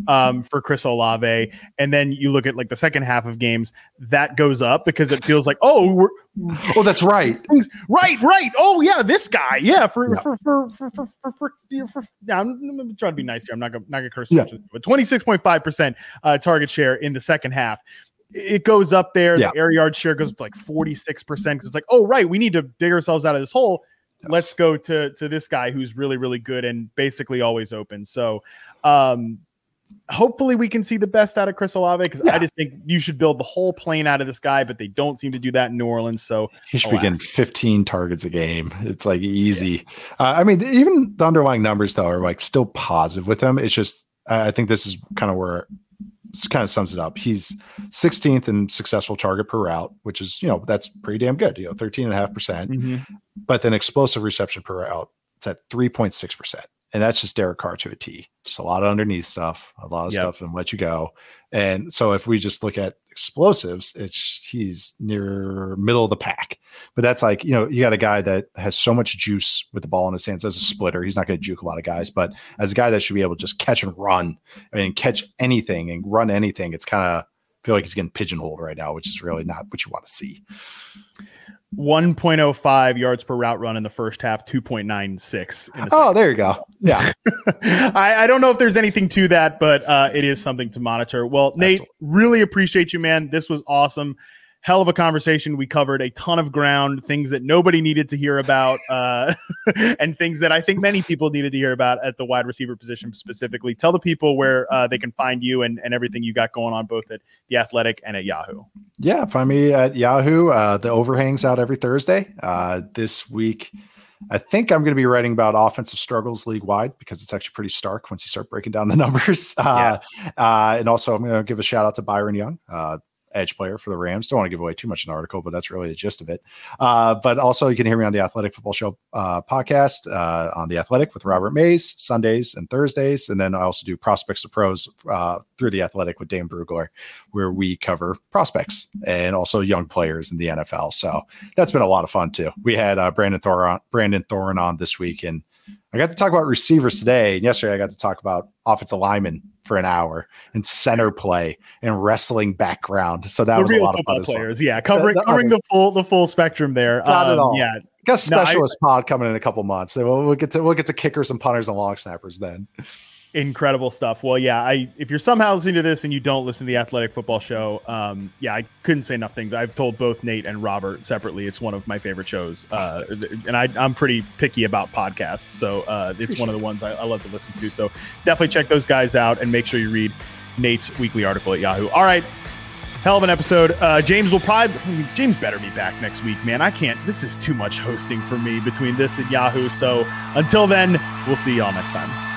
um, for Chris Olave and then you look at like the second half of games that goes up because it feels like oh we're, Oh, that's right. Right, right. Oh yeah, this guy. Yeah, for Yeah. for for for for for, for, yeah, for yeah, I'm, I'm trying to be nice here. I'm not gonna not gonna curse. Yeah. But 26.5 percent uh, target share in the second half. It goes up there. Yeah. The air yard share goes up to like 46 percent because it's like, oh right, we need to dig ourselves out of this hole. Let's go to to this guy who's really really good and basically always open. So. um Hopefully, we can see the best out of Chris Olave because I just think you should build the whole plane out of this guy, but they don't seem to do that in New Orleans. So He should be getting 15 targets a game. It's like easy. Uh, I mean, even the underlying numbers though are like still positive with him. It's just I think this is kind of where kind of sums it up. He's 16th in successful target per route, which is you know that's pretty damn good. You know, 13 and a half percent. Mm-hmm. But then explosive reception per route, it's at 3.6 percent. and that's just Derek Carr to a T. Just a lot of underneath stuff, a lot of Yep. stuff, and let you go. And so if we just look at explosives, it's he's near middle of the pack. But that's like you know you got a guy that has so much juice with the ball in his hands as a mm-hmm. splitter. He's not going to juke a lot of guys, but as a guy that should be able to just catch and run, I mean catch anything and run anything, it's kind of feel like he's getting pigeonholed right now, which is really not what you want to see. 1.05 yards per route run in the first half, 2.96. In the Oh, there you go. Yeah. I, I don't know if there's anything to that, but uh, it is something to monitor. Well, Nate, really appreciate you, man. This was awesome. Hell of a conversation. We covered a ton of ground, things that nobody needed to hear about, uh, and things that I think many people needed to hear about at the wide receiver position specifically. Tell the people where uh, they can find you and, and everything you got going on, both at The Athletic and at Yahoo. Yeah, find me at Yahoo. Uh, the overhangs out every Thursday. Uh, this week, I think I'm going to be writing about offensive struggles league wide because it's actually pretty stark once you start breaking down the numbers. Uh, uh, and also, I'm going to give a shout out to Byron Young, uh, edge player for the Rams. Don't want to give away too much the article, but that's really the gist of it. Uh, but also, you can hear me on the Athletic Football Show uh, podcast uh, on the Athletic with Robert Mays Sundays and Thursdays, and then I also do Prospects to Pros uh, through the Athletic with Dane Brugler, where we cover prospects and also young players in the NFL. So that's been a lot of fun too. We had uh, Brandon Thor Brandon Thorn on this week, and I got to talk about receivers today. And yesterday, I got to talk about offensive linemen for an hour and center play and wrestling background. So that the was a lot of fun as well. yeah, covering the covering other- the full the full spectrum there. It Um, all. Yeah, Got a No, I- specialist pod coming in a couple months. So we'll, we'll get to we'll get to kickers and punters and long snappers then. Incredible stuff. Well, yeah, I if you're somehow listening to this and you don't listen to the Athletic Football Show, um, yeah, I couldn't say enough things. I've told both Nate and Robert separately. It's one of my favorite shows, uh, and I, I'm pretty picky about podcasts, so uh, it's one of the ones I, I love to listen to. So definitely check those guys out and make sure you read Nate's weekly article at Yahoo. All right. Hell of an episode. Uh, James will probably James better be back next week, man. I can't. This is too much hosting for me between this and Yahoo. So until then, we'll see y'all next time.